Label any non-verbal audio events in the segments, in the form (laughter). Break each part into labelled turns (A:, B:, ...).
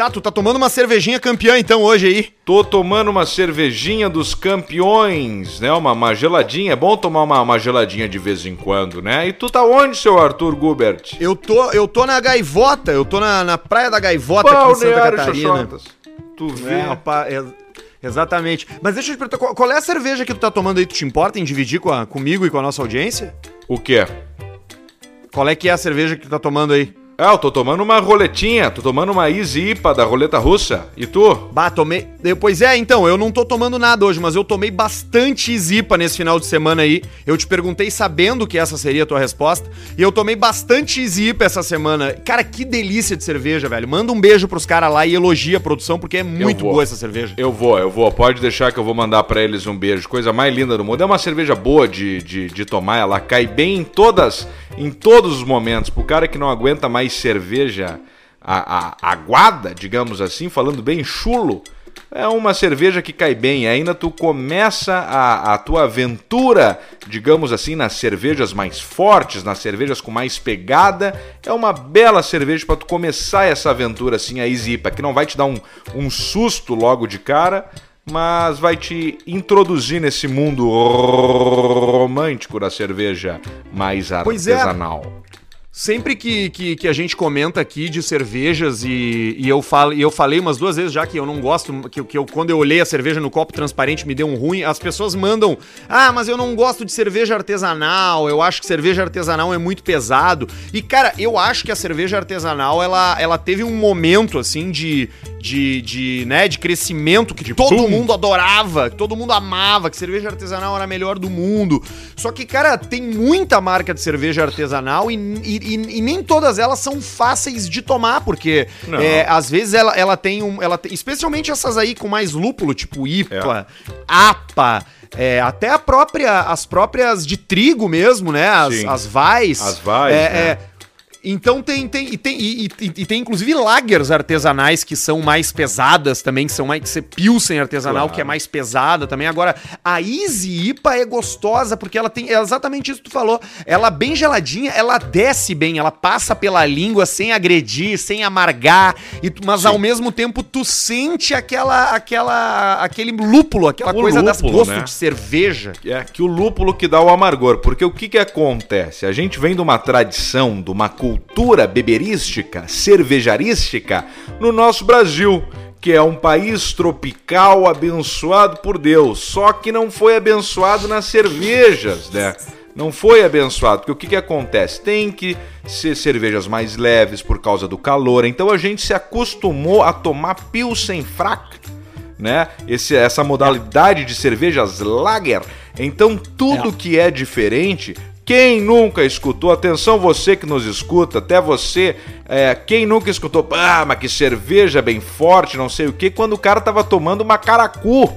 A: Tá, tu tá tomando uma cervejinha campeã então hoje aí.
B: Tô tomando uma cervejinha dos campeões, né? Uma, uma geladinha. É bom tomar uma, uma geladinha de vez em quando, né? E tu tá onde, seu Arthur Gubert?
A: Eu tô, eu tô na Gaivota, eu tô na, na Praia da Gaivota aqui em Santa Catarina.
B: Xoxotas. Tu vê.
A: É, opa, é- exatamente. Mas deixa eu te perguntar, qual, qual é a cerveja que tu tá tomando aí? Tu te importa em dividir com a- comigo e com a nossa audiência?
B: O quê?
A: Qual é que é a cerveja que tu tá tomando aí?
B: Ah, eu tô tomando uma roletinha, tô tomando uma Easy IPA da roleta russa. E tu?
A: Bah, tomei. Pois é, então, eu não tô tomando nada hoje, mas eu tomei bastante zipa nesse final de semana aí. Eu te perguntei sabendo que essa seria a tua resposta. E eu tomei bastante zipa essa semana. Cara, que delícia de cerveja, velho. Manda um beijo pros caras lá e elogia a produção, porque é muito boa essa cerveja.
B: Eu vou, eu vou. Pode deixar que eu vou mandar pra eles um beijo. Coisa mais linda do mundo. É uma cerveja boa de, de, de tomar, ela cai bem em todas, em todos os momentos. Pro cara que não aguenta mais cerveja aguada, digamos assim, falando bem chulo. É uma cerveja que cai bem. Ainda tu começa a, a tua aventura, digamos assim, nas cervejas mais fortes, nas cervejas com mais pegada. É uma bela cerveja para tu começar essa aventura assim, a Easy IPA, que não vai te dar um, um susto logo de cara, mas vai te introduzir nesse mundo romântico da cerveja mais
A: Pois é. Sempre que, que, que a gente comenta aqui de cervejas e, e eu, falo, e eu falei umas duas vezes já que eu não gosto, que, que eu, quando eu olhei a cerveja no copo transparente me deu um ruim, as pessoas mandam, ah, mas eu não gosto de cerveja artesanal, eu acho que cerveja artesanal é muito pesado. E, cara, eu acho que a cerveja artesanal, ela, ela teve um momento, assim, de, de, de, né, de crescimento que todo
B: boom.
A: mundo adorava, que todo mundo amava, que cerveja artesanal era a melhor do mundo. Só que, cara, tem muita marca de cerveja artesanal e, e- e- nem todas elas são fáceis de tomar, porque é, às vezes ela, ela tem um. Ela tem- especialmente essas aí com mais lúpulo, tipo IPA,
B: É.
A: APA. é, até a própria, as próprias de trigo mesmo, né? As,
B: Sim.
A: as vais.
B: As vais,
A: É,
B: né?
A: é, então tem, tem, e tem, e, e- e tem inclusive lagers artesanais que são mais pesadas também, que são mais que ser Pilsen artesanal,
B: Claro.
A: que é mais pesada também. Agora, a Easy IPA é gostosa porque ela tem é exatamente isso que tu falou. Ela bem geladinha, ela desce bem, ela passa pela língua sem agredir, sem amargar, e mas
B: Sim.
A: ao mesmo tempo tu sente aquela aquela aquele lúpulo, aquela
B: O
A: coisa das
B: lúpulo,
A: gosto
B: né?
A: de cerveja.
B: É que o lúpulo que dá o amargor. Porque o que, que acontece? A gente vem de uma tradição, de uma cultura beberística, cervejarística, no nosso Brasil, que é um país tropical abençoado por Deus. Só que não foi abençoado nas cervejas, né? Não foi abençoado, porque o que, que acontece? Tem que ser cervejas mais leves por causa do calor, então a gente se acostumou a tomar pilsen fraca né? Esse, essa modalidade de cervejas lager. Então, tudo que é diferente. Quem nunca escutou, atenção você que nos escuta, até você, é, quem nunca escutou, ah, mas que cerveja bem forte, não sei o que, quando o cara tava tomando uma caracu,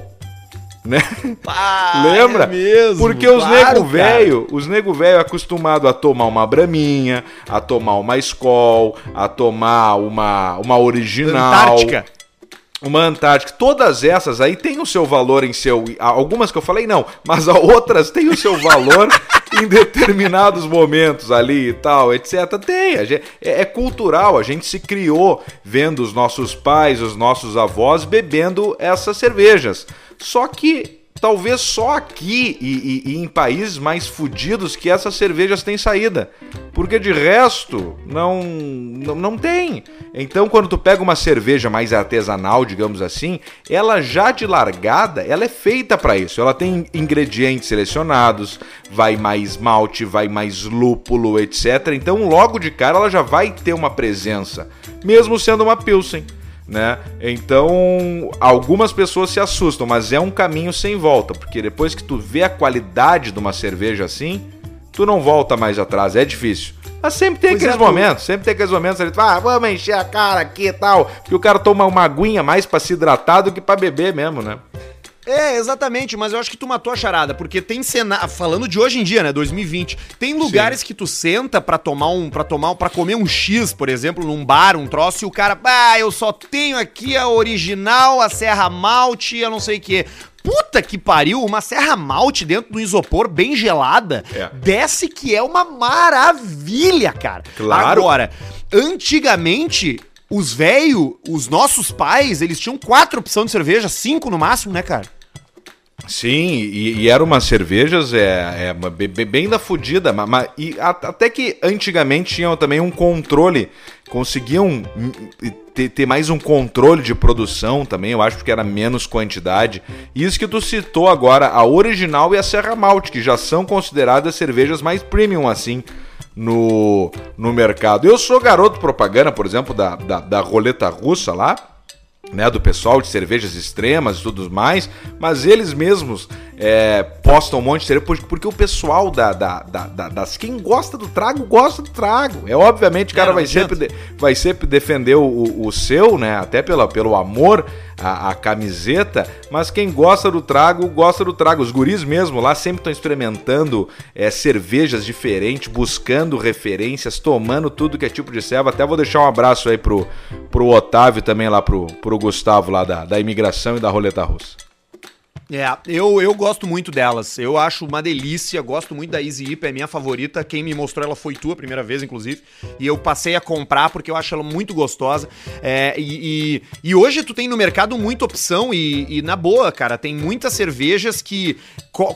B: né? (laughs) Lembra?
A: é mesmo,
B: Porque os
A: claro,
B: nego velho, os nego velho é acostumado a tomar uma braminha, a tomar uma Skol, a tomar uma uma original,
A: Antártica.
B: Uma Antártica, todas essas aí têm o seu valor em seu. Algumas que eu falei não, mas outras têm o seu valor (laughs) em determinados momentos ali e tal, etc. Tem, é, é cultural, a gente se criou vendo os nossos pais, os nossos avós bebendo essas cervejas. Só que talvez só aqui e, e- e em países mais fudidos que essas cervejas têm saída. Porque de resto, não, não, não tem. Então, quando tu pega uma cerveja mais artesanal, digamos assim, ela já de largada, ela é feita para isso. Ela tem ingredientes selecionados, vai mais malte, vai mais lúpulo, etc. Então, logo de cara, ela já vai ter uma presença, mesmo sendo uma Pilsen né? Então, algumas pessoas se assustam, mas é um caminho sem volta, porque depois que tu vê a qualidade de uma cerveja assim, tu não volta mais atrás, é difícil. Mas sempre tem
A: Pois
B: aqueles
A: é,
B: momentos, sempre tem aqueles momentos ali, tu fala, ah, vamos encher a cara aqui e tal, porque o cara toma uma aguinha mais pra se hidratar do que pra beber mesmo, né?
A: É, exatamente, mas eu acho que tu matou a charada, porque tem cena, falando de hoje em dia, né, 2020, tem lugares que tu senta pra tomar um, para tomar, para comer um X, por exemplo, num bar, um troço e o cara, ah, eu só tenho aqui a original, a Serra Malte, eu não sei o quê. Puta que pariu, uma Serra Malte dentro do isopor bem gelada,
B: É.
A: desce que é uma maravilha, cara.
B: Claro.
A: Agora, antigamente os velhos, os nossos pais, eles tinham quatro opções de cerveja, cinco no máximo, né, cara?
B: Sim, e, e eram umas cervejas é, é bem, da fodida, mas, e a, até que antigamente tinham também um controle, conseguiam ter, ter, mais um controle de produção também, eu acho que era menos quantidade. E isso que tu citou agora, a original e a Serra Malte, que já são consideradas cervejas mais premium assim no, no mercado. Eu sou garoto propaganda, por exemplo, da, da, da roleta russa lá né, do pessoal de cervejas extremas e tudo mais, mas eles mesmos é, postam um monte de cerveja, porque o pessoal da, da, da, da, das. Quem gosta do trago, gosta do trago. É obviamente o cara é, vai, sempre, vai sempre defender o, o seu, né? Até pela, pelo amor à, à camiseta, mas quem gosta do trago, gosta do trago. Os guris mesmo lá sempre estão experimentando é, cervejas diferentes, buscando referências, tomando tudo que é tipo de serva. Até vou deixar um abraço aí pro, pro Otávio também lá, pro, pro Gustavo lá da, da imigração e da roleta russa.
A: É, eu, eu gosto muito delas. Eu acho uma delícia, gosto muito da Easy IPA, é minha favorita. Quem me mostrou ela foi tu a primeira vez, inclusive. E eu passei a comprar porque eu acho ela muito gostosa. É, e, e, e, hoje tu tem no mercado muita opção e, e na boa, cara, tem muitas cervejas que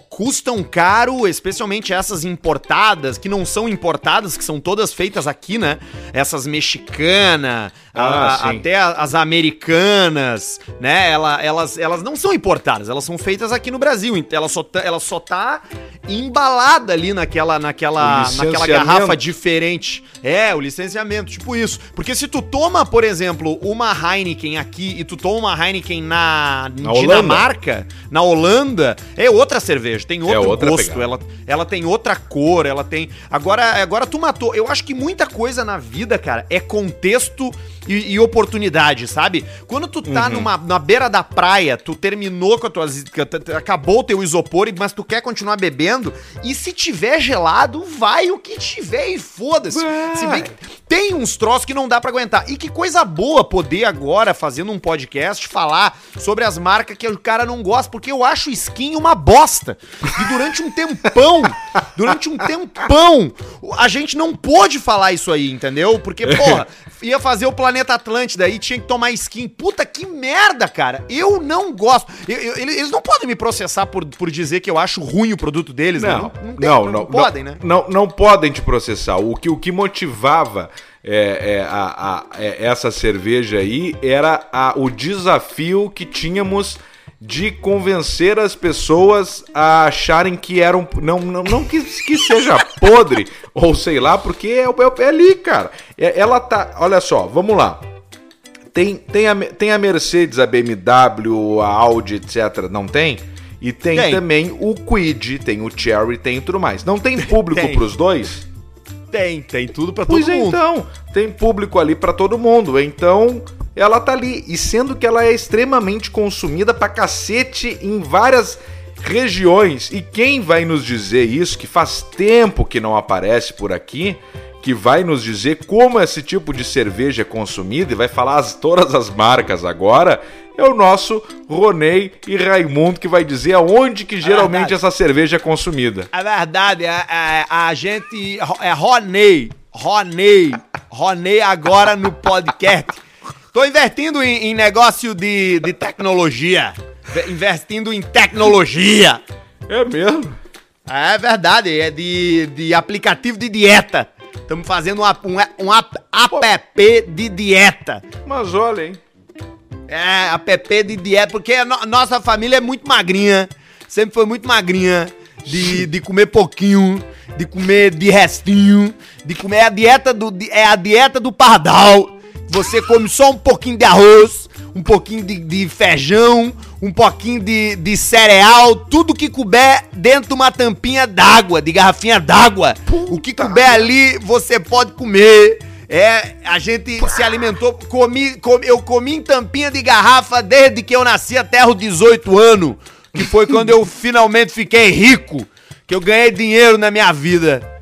A: custam caro, especialmente essas importadas, que não são importadas, que são todas feitas aqui, né? Essas mexicanas, ah, até as americanas, né? Ela, elas, elas não são importadas, elas são feitas aqui no Brasil. Ela só, tá, ela só tá embalada ali naquela, naquela, naquela garrafa diferente. É, o licenciamento, tipo isso. Porque se tu toma, por exemplo, uma Heineken aqui e tu toma uma Heineken na, na Dinamarca, Holanda. na Holanda, é outra cerveja, tem outro é gosto, ela, ela tem outra cor, ela tem. Agora, agora tu matou. Eu acho que muita coisa na vida, cara, é contexto e, e oportunidade, sabe? Quando tu tá uhum. numa, na beira da praia, tu terminou com a tua. Acabou o teu isopor, mas tu quer continuar bebendo, e se tiver gelado, vai o que tiver e foda-se. Se bem que tem uns troços que não dá para aguentar. E que coisa boa poder agora, fazendo um podcast, falar sobre as marcas que o cara não gosta, porque eu acho skin uma bosta. E durante um tempão, (laughs) durante um tempão, a gente não pôde falar isso aí, entendeu? Porque, porra, ia fazer o Planeta Atlântida e tinha que tomar skin. Puta que merda, cara. Eu não gosto. Eu, eu, eles não podem me processar por, por dizer que eu acho ruim o produto deles,
B: não, né? Não, não, tem, não, não, não, podem, né? Não, não podem te processar. O que, o que motivava é, é, a, a, é, essa cerveja aí era a, o desafio que tínhamos de convencer as pessoas a acharem que eram. Não, não, não que, que seja podre, (laughs) ou sei lá, porque é, é, é ali, cara. É, ela tá. Olha só, vamos lá. Tem, tem, a, tem a Mercedes, a BMW, a Audi, etc. Não tem? E tem, tem. também o Quid, tem o Cherry, tem tudo mais. Não tem público tem. pros dois?
A: Tem, tem tudo para todo
B: mundo. Pois então, tem público ali para todo mundo. Então, ela tá ali. E sendo que ela é extremamente consumida pra cacete em várias regiões. E quem vai nos dizer isso, que faz tempo que não aparece por aqui, que vai nos dizer como esse tipo de cerveja é consumida e vai falar as, todas as marcas agora, é o nosso Ronei e Raimundo que vai dizer aonde que geralmente essa cerveja é consumida.
A: É verdade, é, é, a gente é Ronei, Ronei, Ronei agora no podcast. Tô investindo em, em negócio de, de tecnologia. Investindo em tecnologia.
B: É mesmo?
A: É verdade, é de, de aplicativo de dieta. Estamos fazendo um, um, um app, app de dieta.
B: Mas olha, hein?
A: É, app de dieta, porque a no, nossa família é muito magrinha. Sempre foi muito magrinha. De, de comer pouquinho, de comer de restinho, de comer a dieta do. É a dieta do pardal. Você come só um pouquinho de arroz, um pouquinho de, de feijão, um pouquinho de, de cereal, tudo que couber dentro de uma tampinha d'água, de garrafinha d'água. O que couber ali, você pode comer. É, a gente se alimentou, comi, eu comi em tampinha de garrafa desde que eu nasci até os 18 anos, que foi quando eu (laughs) finalmente fiquei rico, que eu ganhei dinheiro na minha vida.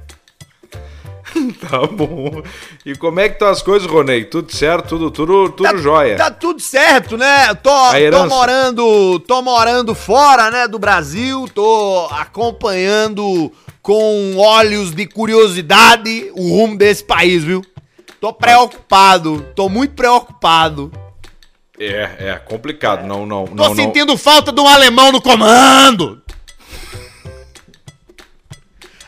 A: (laughs)
B: tá bom. E como é que estão as coisas, Ronei? Tudo certo? Tudo, tudo, tudo tá, jóia?
A: Tá tudo certo, né? Tô, tô morando, tô morando fora, né, do Brasil, tô acompanhando com olhos de curiosidade o rumo desse país, viu? Tô preocupado, tô muito preocupado.
B: É, é complicado. Não, não,
A: Tô
B: não. não.
A: sentindo falta de um alemão no comando.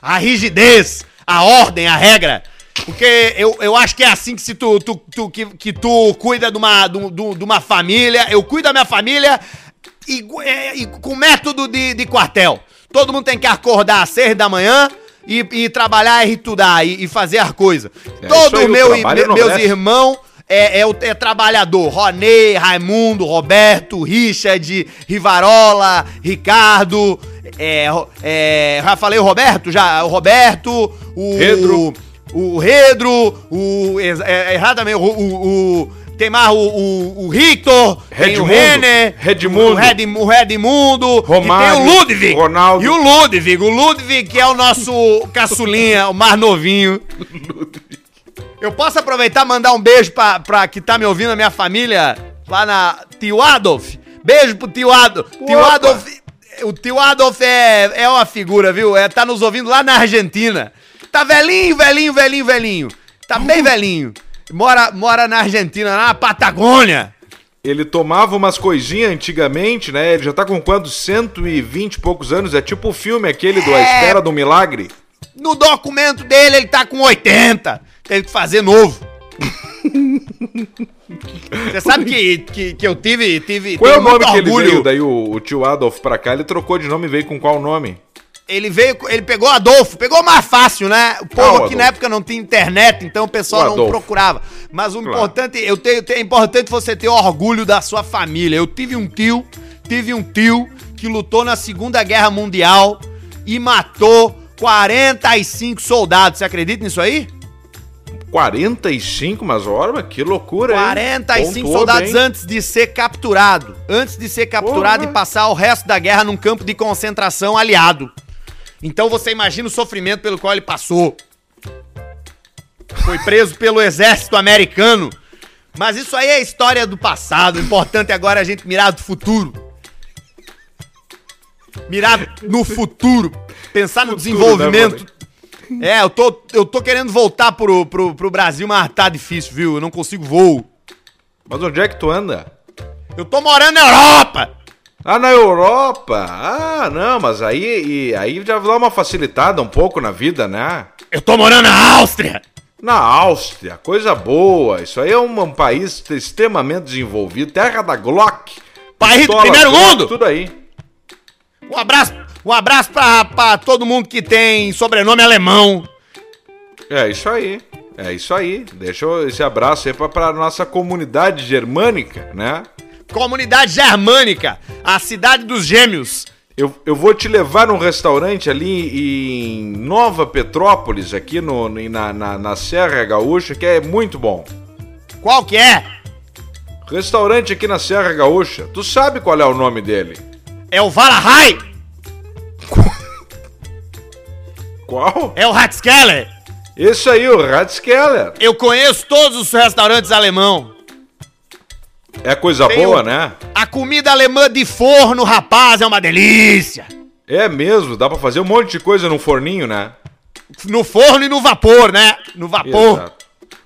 A: A rigidez, a ordem, a regra. Porque eu, eu acho que é assim que se tu, tu, tu- que, que tu cuida de uma, de, de uma família. Eu cuido da minha família e, é, e com método de, de quartel. Todo mundo tem que acordar às seis da manhã e, e trabalhar e estudar e, e fazer as coisas.
B: É,
A: Todo
B: isso aí, o
A: meu, me- meus
B: enobrece.
A: irmãos é, é, o- é trabalhador. Ronei, Raimundo, Roberto, Richard, Rivarola, Ricardo. É, é, já falei o Roberto? Já, o Roberto, o.
B: Redro.
A: O Redro, o. ex- É, exatamente, o. o, o tem mais o, o, o Victor, tem o
B: Redmundo,
A: Renner,
B: Redmundo.
A: o, Red, o Redmundo,
B: Romário,
A: e tem o Ludwig.
B: Ronaldo.
A: E o Ludwig, o Ludwig que é o nosso caçulinha, o mais novinho. Eu posso aproveitar e mandar um beijo pra, pra que tá me ouvindo, a minha família, lá na Tio Adolf. Beijo pro Tio Adolf. Tio
B: Opa.
A: Adolf, o Tio Adolf é, é uma figura, viu? É, tá nos ouvindo lá na Argentina. Tá velhinho, velhinho, velhinho, velhinho. Tá bem velhinho. Mora, mora na Argentina, lá na Patagônia.
B: Ele tomava umas coisinhas antigamente, né? Ele já tá com quantos? 120 e poucos anos. É tipo o filme aquele do A
A: É.
B: Espera do Milagre.
A: No documento dele, ele tá com 80. Teve que fazer novo. (laughs) Você sabe que, que, que eu tive, tive,
B: Qual é o nome que ele
A: orgulho.
B: veio? Daí o, o tio Adolf pra cá, ele trocou de nome e veio com qual nome?
A: Ele veio, ele pegou Adolfo, pegou mais fácil, né? O povo
B: Ah,
A: aqui na época não tinha internet, então o pessoal
B: O
A: não
B: Adolfo.
A: procurava. Mas o
B: Claro.
A: importante, eu tenho, é importante você ter orgulho da sua família. Eu tive um tio, tive um tio que lutou na Segunda Guerra Mundial e matou 45 soldados. Você acredita nisso aí?
B: 45, mas olha, que loucura, hein?
A: 45
B: Pontuou
A: soldados
B: bem.
A: antes de ser capturado. Antes de ser capturado
B: Porra.
A: e passar o resto da guerra num campo de concentração aliado. Então você imagina o sofrimento pelo qual ele passou. Foi preso pelo exército americano. Mas isso aí é história do passado. O importante agora é a gente mirar do futuro. Mirar no futuro. Pensar no
B: Futuro,
A: desenvolvimento. É, eu tô, eu tô querendo voltar pro, pro, pro Brasil, mas tá difícil, viu? Eu não consigo voo.
B: Mas onde é que tu anda?
A: Eu tô morando na Europa!
B: Ah, na Europa! Ah, não, mas aí, e- aí já dá uma facilitada um pouco na vida, né?
A: Eu tô morando na Áustria!
B: Na Áustria, coisa boa. Isso aí é um, um país extremamente desenvolvido, terra da Glock.
A: País do primeiro
B: Glock,
A: mundo!
B: Tudo aí.
A: Um abraço, um abraço pra, pra todo mundo que tem sobrenome alemão.
B: É isso aí. É isso aí. Deixa esse abraço aí pra, pra nossa comunidade germânica, né?
A: Comunidade Germânica, a cidade dos gêmeos.
B: Eu, eu vou te levar num restaurante ali em Nova Petrópolis, aqui no- na, na, na Serra Gaúcha, que é muito bom.
A: Qual que é?
B: Restaurante aqui na Serra Gaúcha. Tu sabe qual é o nome dele?
A: É o Valahai?
B: Qual?
A: É o Ratskeller?
B: Esse aí, o Ratskeller.
A: Eu conheço todos os restaurantes alemão.
B: É coisa
A: Tem
B: boa,
A: um-
B: né?
A: A comida alemã de forno, rapaz, é uma delícia.
B: É mesmo, dá pra fazer um monte de coisa no forninho, né?
A: No forno e no vapor, né? No vapor.
B: Exato.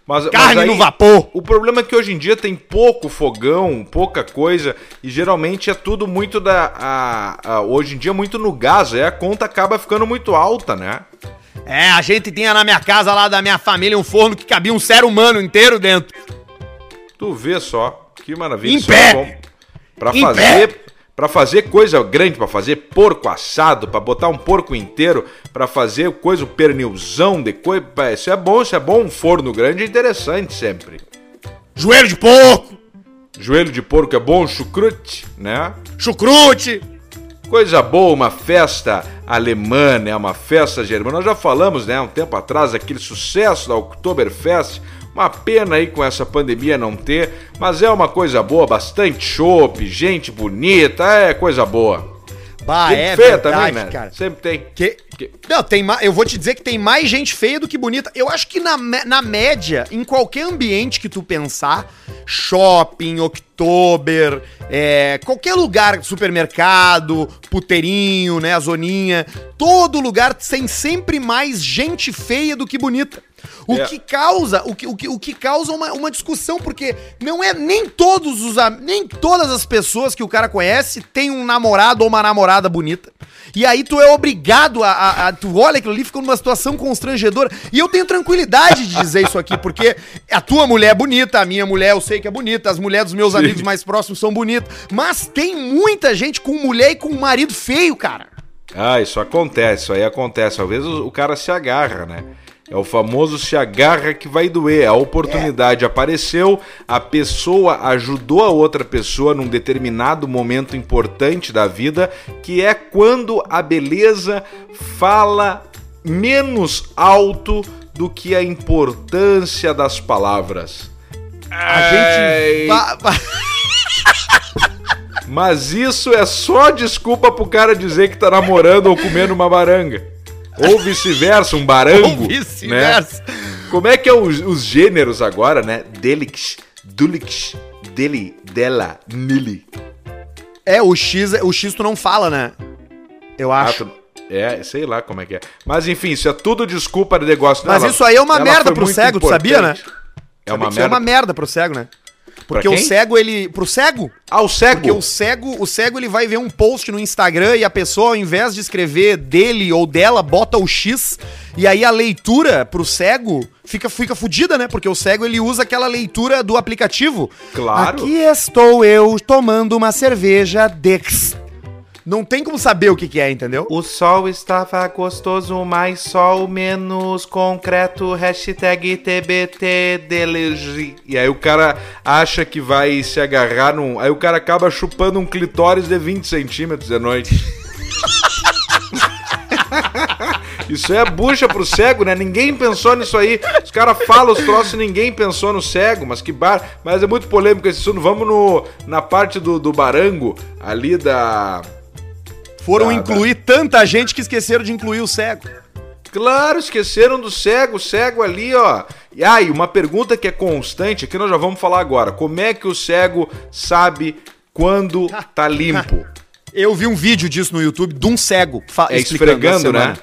B: Mas,
A: Carne
B: mas aí,
A: no vapor.
B: O problema é que hoje em dia tem pouco fogão, pouca coisa, e geralmente é tudo muito da. a- a- hoje em dia, muito no gás, aí a conta acaba ficando muito alta, né?
A: É, a gente tinha na minha casa lá da minha família um forno que cabia um ser humano inteiro dentro.
B: Tu vê só, que maravilha.
A: Em
B: é
A: pé.
B: Pra
A: Em
B: fazer. Pra fazer coisa grande, pra fazer porco assado, pra botar um porco inteiro, pra fazer coisa, o pernilzão de coisa. Isso é bom, isso é bom. Um forno grande é interessante sempre.
A: Joelho de porco,
B: Joelho de porco é bom, chucrute, né?
A: chucrute.
B: Coisa boa, uma festa alemã, né? Uma festa germana. Nós já falamos, né, um tempo atrás, aquele sucesso da Oktoberfest. Uma pena aí com essa pandemia não ter, mas é uma coisa boa, bastante chopp, gente bonita, é coisa boa.
A: Bah,
B: Gente
A: é
B: feia
A: verdade,
B: também, né?
A: cara.
B: Sempre tem.
A: Que...
B: Que-
A: Não, tem ma... eu vou te dizer que tem mais gente feia do que bonita. Eu acho que na, na média, em qualquer ambiente que tu pensar, shopping, Oktober, é, qualquer lugar, supermercado, puteirinho, né, a zoninha, todo lugar tem sempre mais gente feia do que bonita. O
B: É.
A: que causa, o que, o que, o que causa uma, uma discussão, porque não é nem todos os nem todas as pessoas que o cara conhece tem um namorado ou uma namorada bonita. E aí tu é obrigado a, a- a- tu olha aquilo ali, fica numa situação constrangedora. E eu tenho tranquilidade de dizer isso aqui, porque a tua mulher é bonita, a minha mulher eu sei que é bonita, as mulheres dos meus amigos mais próximos são bonitas, mas tem muita gente com mulher e com marido feio, cara.
B: Ah, isso acontece, isso aí acontece. Às vezes o, o cara se agarra, né? É o famoso se agarra que vai doer. A oportunidade apareceu, a pessoa ajudou a outra pessoa num determinado momento importante da vida, que é quando a beleza fala menos alto do que a importância das palavras.
A: A gente. va- (laughs)
B: Mas isso é só desculpa pro cara dizer que tá namorando ou comendo uma baranga. Ou vice-versa, um barango.
A: Ou vice-versa.
B: né? Como é que é os, os gêneros agora, né? Delix, dulix, dele, dela, nili.
A: É, o X, o X tu não fala, né? Eu
B: Ah,
A: acho.
B: tu- É, sei lá como é que é. Mas enfim, isso é tudo desculpa de negócio.
A: Mas
B: Ela-
A: isso aí é uma merda pro cego, tu sabia, né?
B: Importante. É uma merda.
A: é uma merda pro cego, né? Porque o cego, ele. Pro cego?
B: Ah, o cego.
A: Porque o cego, o cego ele vai ver um post no Instagram e a pessoa, ao invés de escrever dele ou dela, bota o X. E aí a leitura pro cego fica, fica fudida, né? Porque o cego ele usa aquela leitura do aplicativo.
B: Claro.
A: Aqui estou eu tomando uma cerveja Dex. Não tem como saber o que, que é, entendeu?
B: O sol estava gostoso, mais sol menos concreto, hashtag TBT delegi. E aí o cara acha que vai se agarrar num... Aí o cara acaba chupando um clitóris de 20 centímetros de noite. (laughs) Isso é bucha pro cego, né? Ninguém pensou nisso aí. Os caras falam os troços e ninguém pensou no cego, mas que bar... Mas é muito polêmico esse assunto. Vamos no, na parte do, do barango, ali da...
A: Foram incluir tanta gente que esqueceram de incluir o cego.
B: Claro, esqueceram do cego, o cego ali, ó. E aí, uma pergunta que é constante, que nós já vamos falar agora. Como é que o cego sabe quando (laughs) tá limpo?
A: Eu vi um vídeo disso no YouTube de um cego
B: É
A: explicando
B: esfregando, né?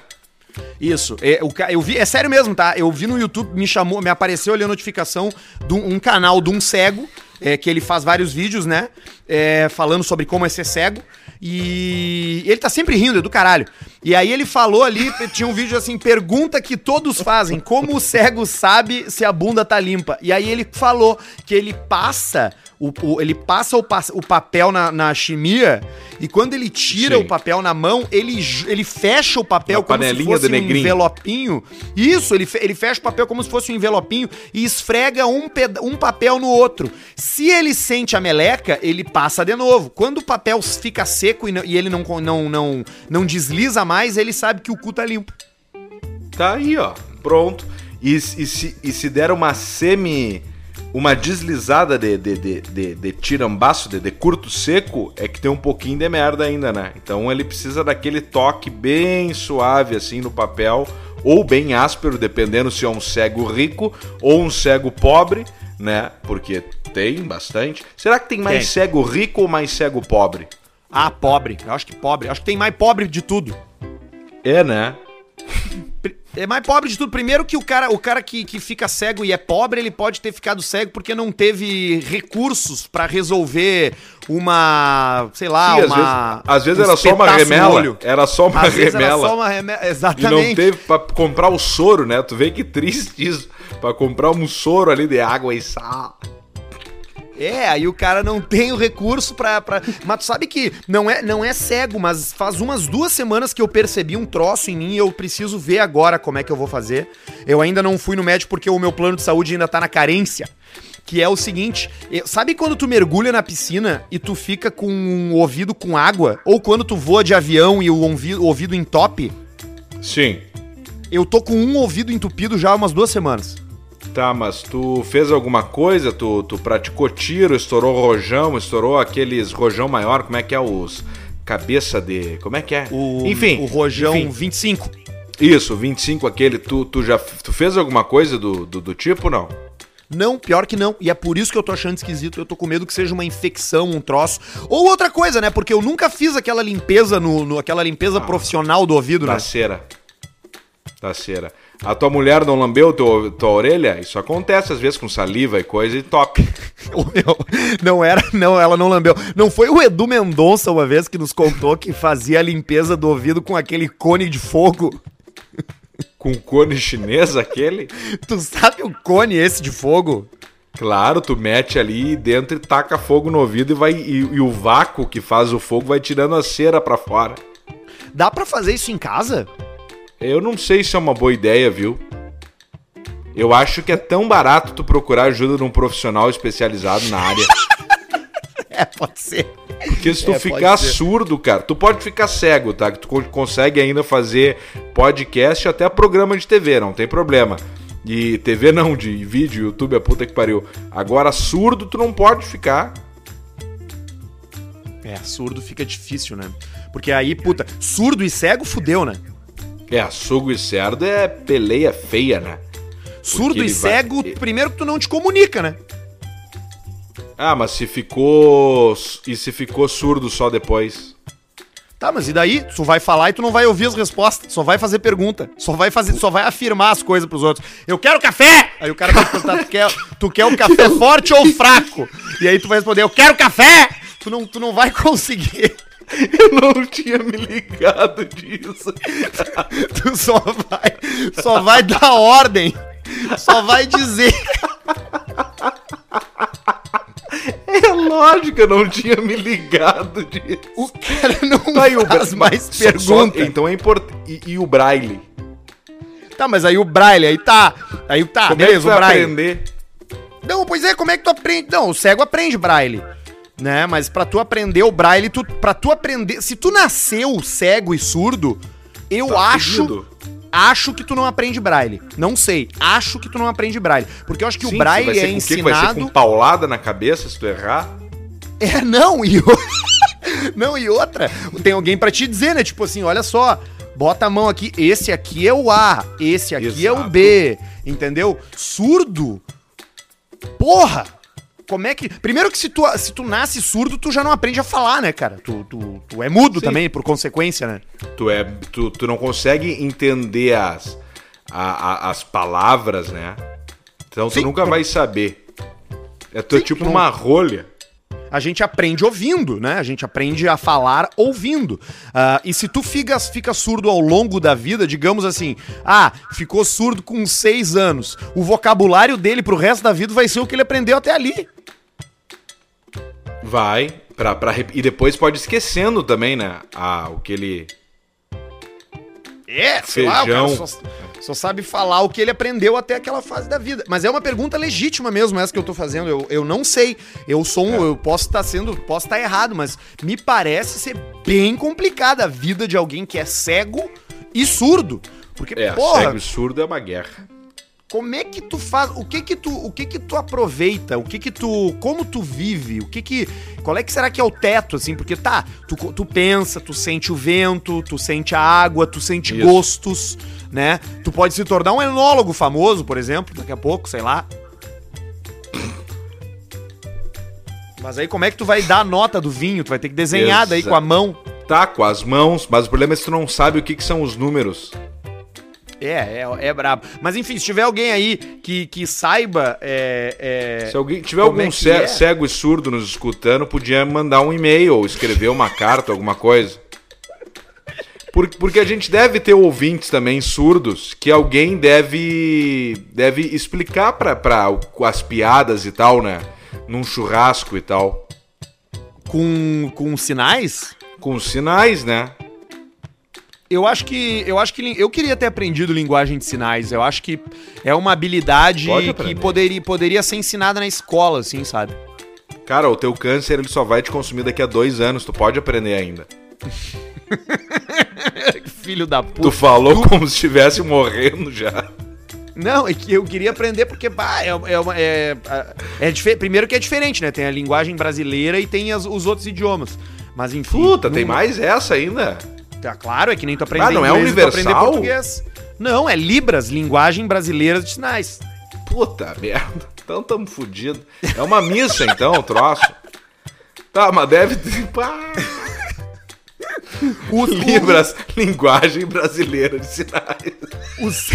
A: Isso. É, o ca- eu vi, é sério mesmo, tá? Eu vi no YouTube, me chamou, me apareceu ali a notificação de um, um canal de um cego, é, que ele faz vários vídeos, né? É, falando sobre como é ser cego. E ele tá sempre rindo, é do caralho. E aí ele falou ali, tinha um vídeo assim, pergunta que todos fazem, como o cego sabe se a bunda tá limpa? E aí ele falou que ele passa o, o- ele passa o, o papel na, na chimia e quando ele tira
B: Sim.
A: o papel na mão, ele, ele fecha o papel
B: Uma
A: como se fosse um envelopinho. Isso, ele, fe- ele fecha o papel como se fosse um envelopinho e esfrega um, um papel no outro. Se ele sente a meleca, ele passa de novo. Quando o papel fica seco e, e ele não, não, não, não desliza mais, ele sabe que o cu tá limpo.
B: Tá aí, ó. Pronto. E, e se, e se der uma semi. Uma deslizada de, de, de, de, de tirambaço, de, de curto seco, é que tem um pouquinho de merda ainda, né? Então ele precisa daquele toque bem suave assim no papel, ou bem áspero, dependendo se é um cego rico ou um cego pobre, né? Porque tem bastante. Será que tem mais
A: Tem.
B: cego rico ou mais cego pobre?
A: Ah, pobre. Eu acho que pobre. Acho que tem mais pobre de tudo.
B: É, né?
A: É mais pobre de tudo. Primeiro que o cara, o cara que, que fica cego e é pobre, ele pode ter ficado cego porque não teve recursos pra resolver uma, sei lá,
B: Sim, às
A: uma...
B: vezes, às vezes
A: um
B: era só uma remela. Era só uma
A: Às vezes era
B: remela.
A: só uma remela.
B: E não
A: Exatamente.
B: teve pra comprar o soro, né? Tu vê que triste isso. Pra comprar um soro ali de água e sal.
A: É, aí o cara não tem o recurso pra, pra... Mas tu sabe que não é, não é cego, mas faz umas duas semanas que eu percebi um troço em mim e eu preciso ver agora como é que eu vou fazer. Eu ainda não fui no médico porque o meu plano de saúde ainda tá na carência. Que é o seguinte, sabe quando tu mergulha na piscina e tu fica com o ouvido com água? Ou quando tu voa de avião e o ouvi- o ouvido entope?
B: Sim.
A: Eu tô com um ouvido entupido já há umas duas semanas.
B: Tá, mas tu fez alguma coisa? Tu, tu praticou tiro, estourou rojão, estourou aqueles rojão maior, como é que é os cabeça de, como é que é?
A: O,
B: enfim,
A: o Rojão
B: enfim.
A: 25.
B: Isso, 25 aquele, tu, tu já tu fez alguma coisa do, do, do tipo não?
A: Não, pior que não. E é por isso que eu tô achando esquisito. Eu tô com medo que seja uma infecção, um troço. Ou outra coisa, né? Porque eu nunca fiz aquela limpeza no, no aquela limpeza profissional do ouvido,
B: Da
A: né?
B: cera. Da cera. A tua mulher não lambeu teu, tua orelha? Isso acontece às vezes com saliva e coisa e top. (laughs)
A: Não era, não, ela não lambeu. Não foi o Edu Mendonça uma vez que nos contou que fazia a limpeza do ouvido com aquele cone de fogo?
B: Com cone chinês aquele?
A: Tu sabe o cone esse de fogo?
B: Claro, tu mete ali dentro e taca fogo no ouvido e vai e, e o vácuo que faz o fogo vai tirando a cera pra fora.
A: Dá pra fazer isso em casa?
B: Eu não sei se é uma boa ideia, viu? Eu acho que é tão barato tu procurar ajuda de um profissional especializado na área. (laughs)
A: É, pode ser.
B: Porque se tu
A: É,
B: ficar surdo, cara, tu pode ficar cego, tá? Que tu con- consegue ainda fazer podcast até programa de TV, não tem problema. E TV não, de vídeo, YouTube, a puta que pariu. Agora, surdo tu não pode ficar.
A: É, surdo fica difícil, né? Porque aí, puta, surdo e cego fudeu, né?
B: É, sugo e cerdo é peleia feia, né?
A: Surdo e
B: ele vai-
A: cego, primeiro que tu não te comunica, né?
B: Ah, mas se ficou. E se ficou surdo só depois?
A: Tá, mas e daí? Tu vai falar e tu não vai ouvir as respostas, só vai fazer pergunta, só vai fazer, só vai afirmar as coisas pros outros. Eu quero café! Aí o cara vai perguntar, tu quer, tu quer o café (laughs) forte ou fraco? E aí tu vai responder, eu quero café! Tu não, tu não vai (laughs) conseguir. (laughs)
B: Eu não tinha me ligado disso. (laughs)
A: Tu só vai, só vai dar ordem. Só vai dizer. (laughs)
B: É lógico, eu não tinha me ligado disso.
A: O cara não
B: Tá o
A: faz mais
B: só- só-
A: pergunta.
B: então é importante. E, e o Braille?
A: Tá, mas aí o Braille, aí tá. Aí tá,
B: Como é que
A: beleza,
B: tu
A: o Braille.
B: aprender?
A: Não, pois é, como é que tu aprende? Não, o cego aprende braille, né? Mas pra tu aprender o braille, tu, pra tu aprender... Se tu nasceu cego e surdo, eu
B: Tá
A: acho...
B: fudido.
A: Acho que tu não aprende braille. Não sei. Acho que tu não aprende braille. Porque eu acho que
B: Sim,
A: o braille
B: vai ser
A: é
B: com o quê? Vai ser
A: ensinado...
B: com paulada na cabeça se tu errar?
A: É, não, e (laughs) Não, e outra, tem alguém pra te dizer, né? Tipo assim, olha só, bota a mão aqui, esse aqui é o A, esse aqui é o
B: Exato.
A: B, entendeu? Surdo? Porra! Como é que. Primeiro que se tu, se tu nasce surdo, tu já não aprende a falar, né, cara? Tu, tu, tu é mudo
B: Sim.
A: também, por consequência, né?
B: Tu, é, tu, tu não consegue entender as, a- a- as palavras, né? Então tu
A: Sim,
B: nunca
A: tu-
B: vai saber. É tu
A: Sim,
B: tipo
A: não-
B: uma rolha.
A: A gente aprende ouvindo, né? A gente aprende a falar ouvindo. Ah, e se tu fica, fica surdo ao longo da vida, digamos assim, ah, ficou surdo com seis anos, o vocabulário dele pro resto da vida vai ser o que ele aprendeu até ali.
B: Vai. Pra, pra, e depois pode esquecendo também, né? Ah, o que ele.
A: É, sei lá, o
B: Feijão.
A: cara só, só sabe falar o que ele aprendeu até aquela fase da vida. Mas é uma pergunta legítima mesmo essa que eu tô fazendo. Eu, eu não sei. Eu sou um, eu posso estar sendo, posso estar errado, mas me parece ser bem complicada a vida de alguém que é cego e surdo. Porque,
B: É,
A: porra,
B: cego e surdo é uma guerra.
A: Como é que tu faz, o que que tu, o que que tu aproveita, o que que tu, como tu vive, o que que, qual é que será que é o teto, assim, porque tá, tu, tu pensa, tu sente o vento, tu sente a água, tu sente
B: Isso.
A: gostos, né, tu pode se tornar um enólogo famoso, por exemplo, daqui a pouco, sei lá. Mas aí como é que tu vai dar a nota do vinho? Tu vai ter que desenhar daí
B: Exa-
A: com a mão.
B: Tá, com as mãos, mas o problema é que tu não sabe o que, que são os números.
A: É, é, é brabo. Mas enfim, se tiver alguém aí que, que saiba é, é,
B: Se alguém tiver algum
A: é que
B: ce-
A: é?
B: cego e surdo nos escutando, podia mandar um e-mail ou escrever uma carta, alguma coisa. Por- porque a gente deve ter ouvintes também surdos que alguém deve deve explicar pra, pra o- as piadas e tal, né? Num churrasco e tal.
A: com, com sinais,
B: Com sinais, né?
A: Eu acho que eu acho que eu queria ter aprendido linguagem de sinais. Eu acho que é uma habilidade que poderia, poderia ser ensinada na escola, assim, sabe?
B: Cara, o teu câncer ele só vai te consumir daqui a dois anos. Tu pode aprender ainda. (laughs)
A: Filho da
B: Tu
A: puta.
B: falou como se estivesse morrendo já.
A: Não, é que eu queria aprender porque bah, é, é, uma- é, é dife- primeiro que é diferente, né? Tem a linguagem brasileira e tem as- os outros idiomas. Mas enfim.
B: Puta, tem mais essa ainda.
A: Tá claro, é que nem tu aprender
B: Ah, não é universal?
A: português. Não, é Libras, linguagem brasileira de sinais.
B: Puta merda. Então tamo fudido. É uma missa, então, o troço. Tá, mas deve ter. Pá.
A: Os,
B: Libras, linguagem brasileira de sinais.
A: os...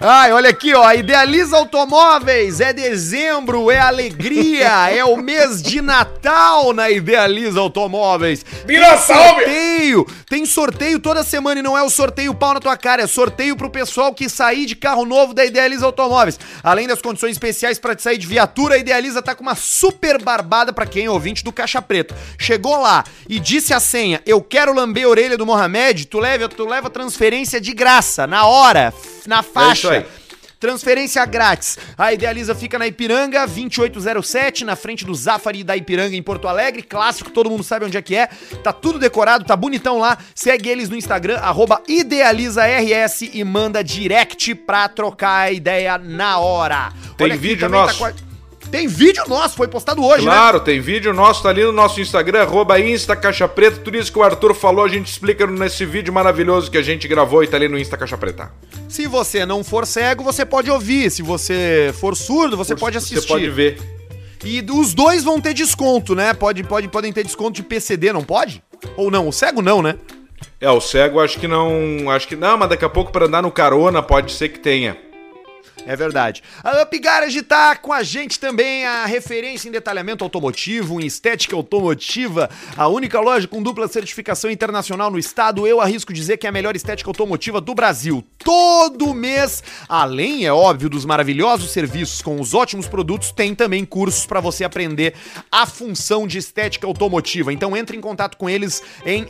A: Ai, olha aqui, ó. Idealiza Automóveis. É dezembro, é alegria, é o mês de Natal na Idealiza Automóveis.
B: Vira salve!
A: sorteio. Tem sorteio toda semana e não é o sorteio pau na tua cara, é sorteio pro pessoal que sair de carro novo da Idealiza Automóveis. Além das condições especiais para te sair de viatura, a Idealiza tá com uma super barbada para quem é ouvinte do Caixa Preto. Chegou lá e disse a senha: "Eu quero lamber a orelha do Mohamed", tu leva, tu leva transferência de graça na hora, na faixa.
B: Aí.
A: Transferência grátis. A Idealiza fica na Ipiranga, 2807, na frente do Zafari da Ipiranga, em Porto Alegre. Clássico, todo mundo sabe onde é que é. Tá tudo decorado, tá bonitão lá. Segue eles no Instagram, arroba IdealizaRS e manda direct pra trocar a ideia na hora.
B: Tem
A: aqui,
B: vídeo
A: também
B: nosso.
A: a- Tem vídeo nosso, foi postado hoje, né?
B: Claro, tem vídeo nosso, tá ali no nosso Instagram, arroba Insta Caixa Preta. Tudo isso que o Arthur falou, a gente explica nesse vídeo maravilhoso que a gente gravou e tá ali no Insta Caixa Preta.
A: Se você não for cego, você pode ouvir. Se você for surdo, você pode assistir.
B: Você pode ver.
A: E os dois vão ter desconto, né? Pode, pode, podem ter desconto de PCD, não pode? Ou não? O cego não, né?
B: É, o cego acho que não. Acho que não, mas daqui a pouco pra andar no carona pode ser que tenha.
A: É verdade. A Up Garage tá com a gente também, a referência em detalhamento automotivo, em estética automotiva, a única loja com dupla certificação internacional no estado. Eu arrisco dizer que é a melhor estética automotiva do Brasil. Todo mês, além, é óbvio, dos maravilhosos serviços com os ótimos produtos, tem também cursos para você aprender a função de estética automotiva. Então entre em contato com eles em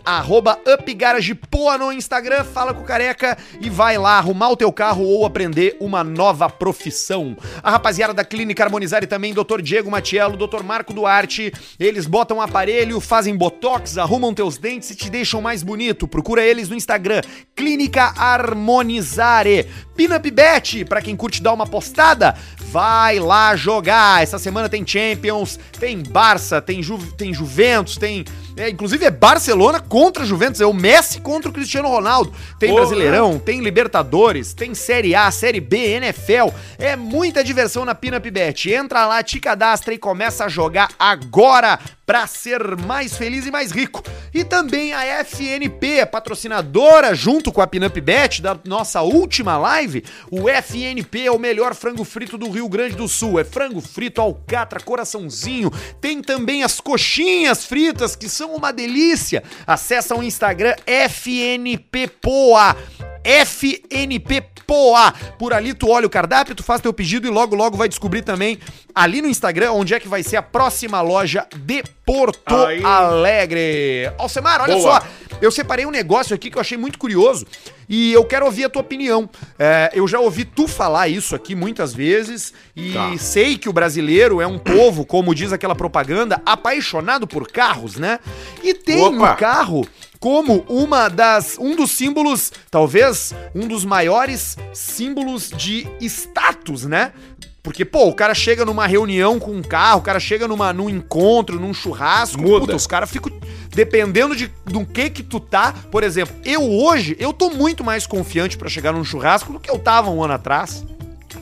A: UpGaragePoa no Instagram, fala com o Careca e vai lá arrumar o teu carro ou aprender uma nova profissão. A rapaziada da Clínica Harmonizar e também Dr. Diego Matiello, Dr. Marco Duarte, eles botam aparelho, fazem botox, arrumam teus dentes e te deixam mais bonito. Procura eles no Instagram, Clínica Harmonizare. Pinup Bet, pra quem curte dar uma postada, vai lá jogar. Essa semana tem Champions, tem Barça, tem, Ju, tem Juventus, tem... é, inclusive é Barcelona contra Juventus, é o Messi contra o Cristiano Ronaldo. Tem
B: Porra.
A: Brasileirão, tem Libertadores, tem Série A, Série B, NFL. É muita diversão na Pinup Bet. Entra lá, te cadastra e começa a jogar agora pra ser mais feliz e mais rico. E também a FNP, patrocinadora junto com a Pinup Bet da nossa última live. O FNP é o melhor frango frito do Rio Grande do Sul. É frango frito, alcatra, coraçãozinho. Tem também as coxinhas fritas que são uma delícia. Acessa o Instagram FNP Poa. FNP Poa. Por ali tu olha o cardápio, tu faz teu pedido e logo logo vai descobrir também ali no Instagram onde é que vai ser a próxima loja de Porto
B: Aí.
A: Alegre. Alcemar, olha
B: Boa.
A: só, eu separei um negócio aqui que eu achei muito curioso e eu quero ouvir a tua opinião. É, eu já ouvi tu falar isso aqui muitas vezes e
B: Tá.
A: sei que o brasileiro é um povo, como diz aquela propaganda, apaixonado por carros, né? E tem
B: Opa.
A: o carro como uma das um dos símbolos, talvez um dos maiores símbolos de status, né? Porque, pô, o cara chega numa reunião com um carro, o cara chega numa, num encontro, num churrasco,
B: Muda.
A: puta, os caras ficam. Dependendo de do que que tu tá, por exemplo, eu hoje, eu tô muito mais confiante pra chegar num churrasco do que eu tava um ano atrás.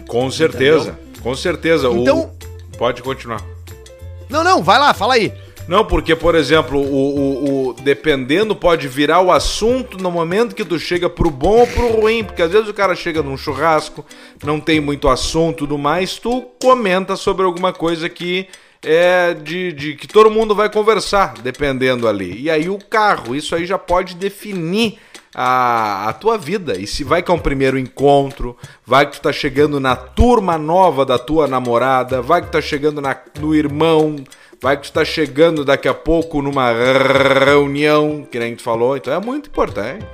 B: Com certeza. Com certeza. O-
A: Então-
B: Pode continuar.
A: Não, não, vai lá, fala aí.
B: Não, porque, por exemplo, o, o- o- dependendo, pode virar o assunto no momento que tu chega pro bom ou pro ruim. Porque às vezes o cara chega num churrasco, não tem muito assunto tudo mais, tu comenta sobre alguma coisa que é de, de que todo mundo vai conversar, dependendo ali. E aí o carro, isso aí já pode definir a, a tua vida. E se vai que é um primeiro encontro, vai que tu tá chegando na turma nova da tua namorada, vai que tá chegando na, no irmão, vai que tu tá chegando daqui a pouco numa reunião, que nem tu falou, então é muito importante.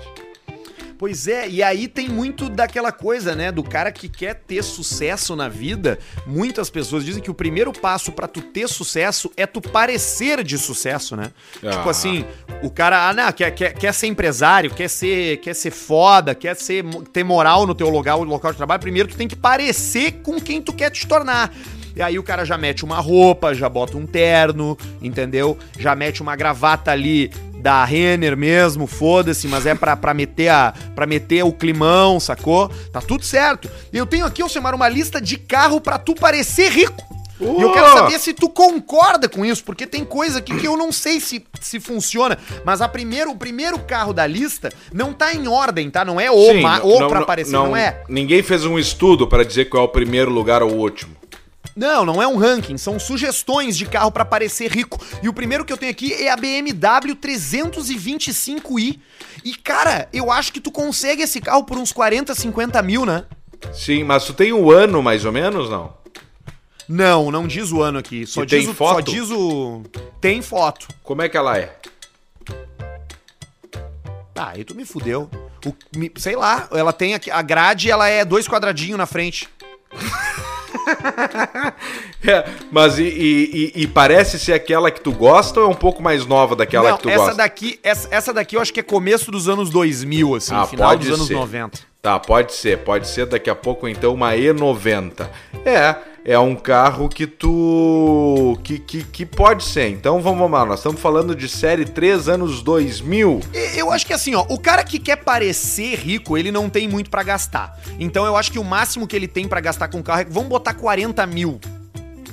A: Pois é, e aí tem muito daquela coisa, né, do cara que quer ter sucesso na vida. Muitas pessoas dizem que o primeiro passo pra tu ter sucesso é tu parecer de sucesso, né?
B: Ah.
A: Tipo assim, o cara, ah, não, quer, quer, quer ser empresário, quer ser, quer ser foda, quer ser, ter moral no teu local, local de trabalho. Primeiro tu tem que parecer com quem tu quer te tornar. E aí o cara já mete uma roupa, já bota um terno, entendeu? Já mete uma gravata ali da Renner mesmo, foda-se, mas é pra, pra, meter a, pra meter o climão, sacou? Tá tudo certo. E eu tenho aqui, Alcemar, uma lista de carro pra tu parecer rico. E eu quero saber se tu concorda com isso, porque tem coisa aqui que eu não sei se, se funciona. Mas a primeiro, o primeiro carro da lista não tá em ordem, tá? Não é o,
B: Sim,
A: ma-
B: não-
A: o
B: não-
A: pra
B: não-
A: aparecer, não, é.
B: Ninguém fez um estudo para dizer qual é o primeiro lugar ou o último.
A: Não, não é um ranking, são sugestões de carro pra parecer rico. E o primeiro que eu tenho aqui é a BMW 325i. E, cara, eu acho que tu consegue esse carro por uns 40, 50 mil, né?
B: Sim, mas tu tem um ano mais ou menos, não?
A: Não, não diz o ano aqui. Só
B: E
A: diz
B: tem
A: o,
B: foto?
A: Só diz o. Tem foto.
B: Como é que ela é?
A: Ah, aí tu me fudeu. O- sei lá, ela tem aqui. A grade, ela é dois quadradinhos na frente. (laughs) (laughs)
B: É, mas e, e- e- parece ser aquela que tu gosta ou é um pouco mais nova daquela
A: não,
B: que tu
A: essa
B: gosta?
A: daqui, essa, essa daqui eu acho que é começo dos anos 2000, assim,
B: Ah,
A: final dos anos
B: ser.
A: 90.
B: Tá, pode ser. Pode ser daqui a pouco, então, uma E90. É, é um carro que tu... Que, que, que pode ser. Então, vamos lá. Nós estamos falando de série 3, anos 2000.
A: E- Eu acho que assim, ó, o cara que quer parecer rico, ele não tem muito pra gastar. Então eu acho que o máximo que ele tem pra gastar com o carro é. Vamos botar 40 mil.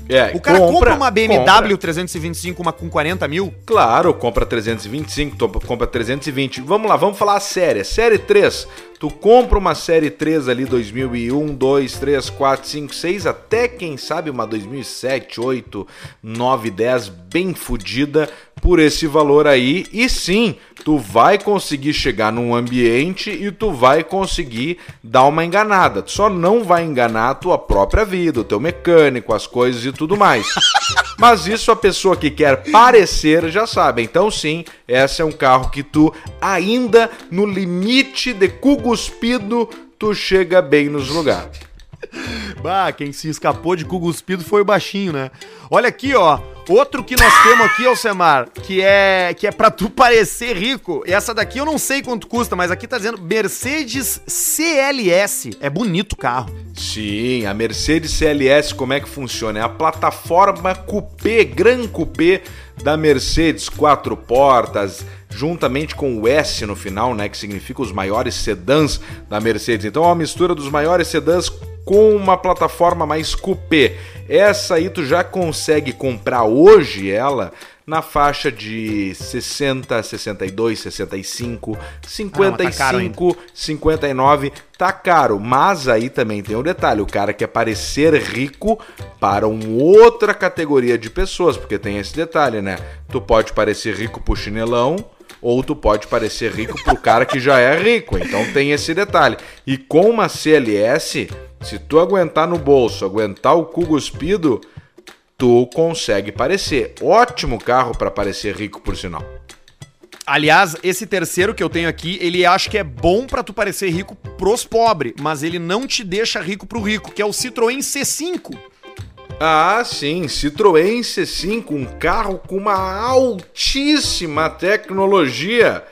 B: É,
A: O cara compra, uma BMW 325 uma com 40 mil?
B: Claro, compra 325, to- compra 320. Vamos lá, vamos falar a série. Série 3. Tu compra uma série 3 ali 2001, 2, 3, 4, 5, 6, até quem sabe uma 2007, 8, 9, 10 bem fodida por esse valor aí. E sim, tu vai conseguir chegar num ambiente e tu vai conseguir dar uma enganada. Tu só não vai enganar a tua própria vida, o teu mecânico, as coisas e tudo mais. (laughs) Mas isso a pessoa que quer parecer já sabe. Então sim, esse é um carro que tu ainda no limite de cu cuspido, tu chega bem nos lugares. (laughs)
A: Bah, quem se escapou de cu cuspido foi o baixinho, né? Olha aqui, ó. Outro que nós temos aqui, Alcemar, que é que é pra tu (laughs) parecer rico. Essa daqui eu não sei quanto custa, mas aqui tá dizendo Mercedes CLS. É bonito o carro.
B: Sim, a Mercedes CLS, como é que funciona? É a plataforma coupé, Gran Coupé da Mercedes, quatro portas, juntamente com o S no final, né, que significa os maiores sedãs da Mercedes. Então é uma mistura dos maiores sedãs com uma plataforma mais coupé. Essa aí tu já consegue comprar hoje ela na faixa de 60, 62, 65,
A: Ah, mas tá caro
B: 55, 59, tá caro, mas aí também tem um detalhe, o cara quer parecer rico para uma outra categoria de pessoas, porque tem esse detalhe, né? Tu pode parecer rico pro chinelão, ou tu pode parecer rico pro cara que já é rico, então tem esse detalhe. E com uma CLS, se tu aguentar no bolso, aguentar o cu cuspido, tu consegue parecer. Ótimo carro para parecer rico, por sinal.
A: Aliás, esse terceiro que eu tenho aqui, ele acho que é bom pra tu parecer rico pros pobres, mas ele não te deixa rico pro rico, que é o Citroën C5.
B: Ah, sim, Citroën C5, um carro com uma altíssima tecnologia.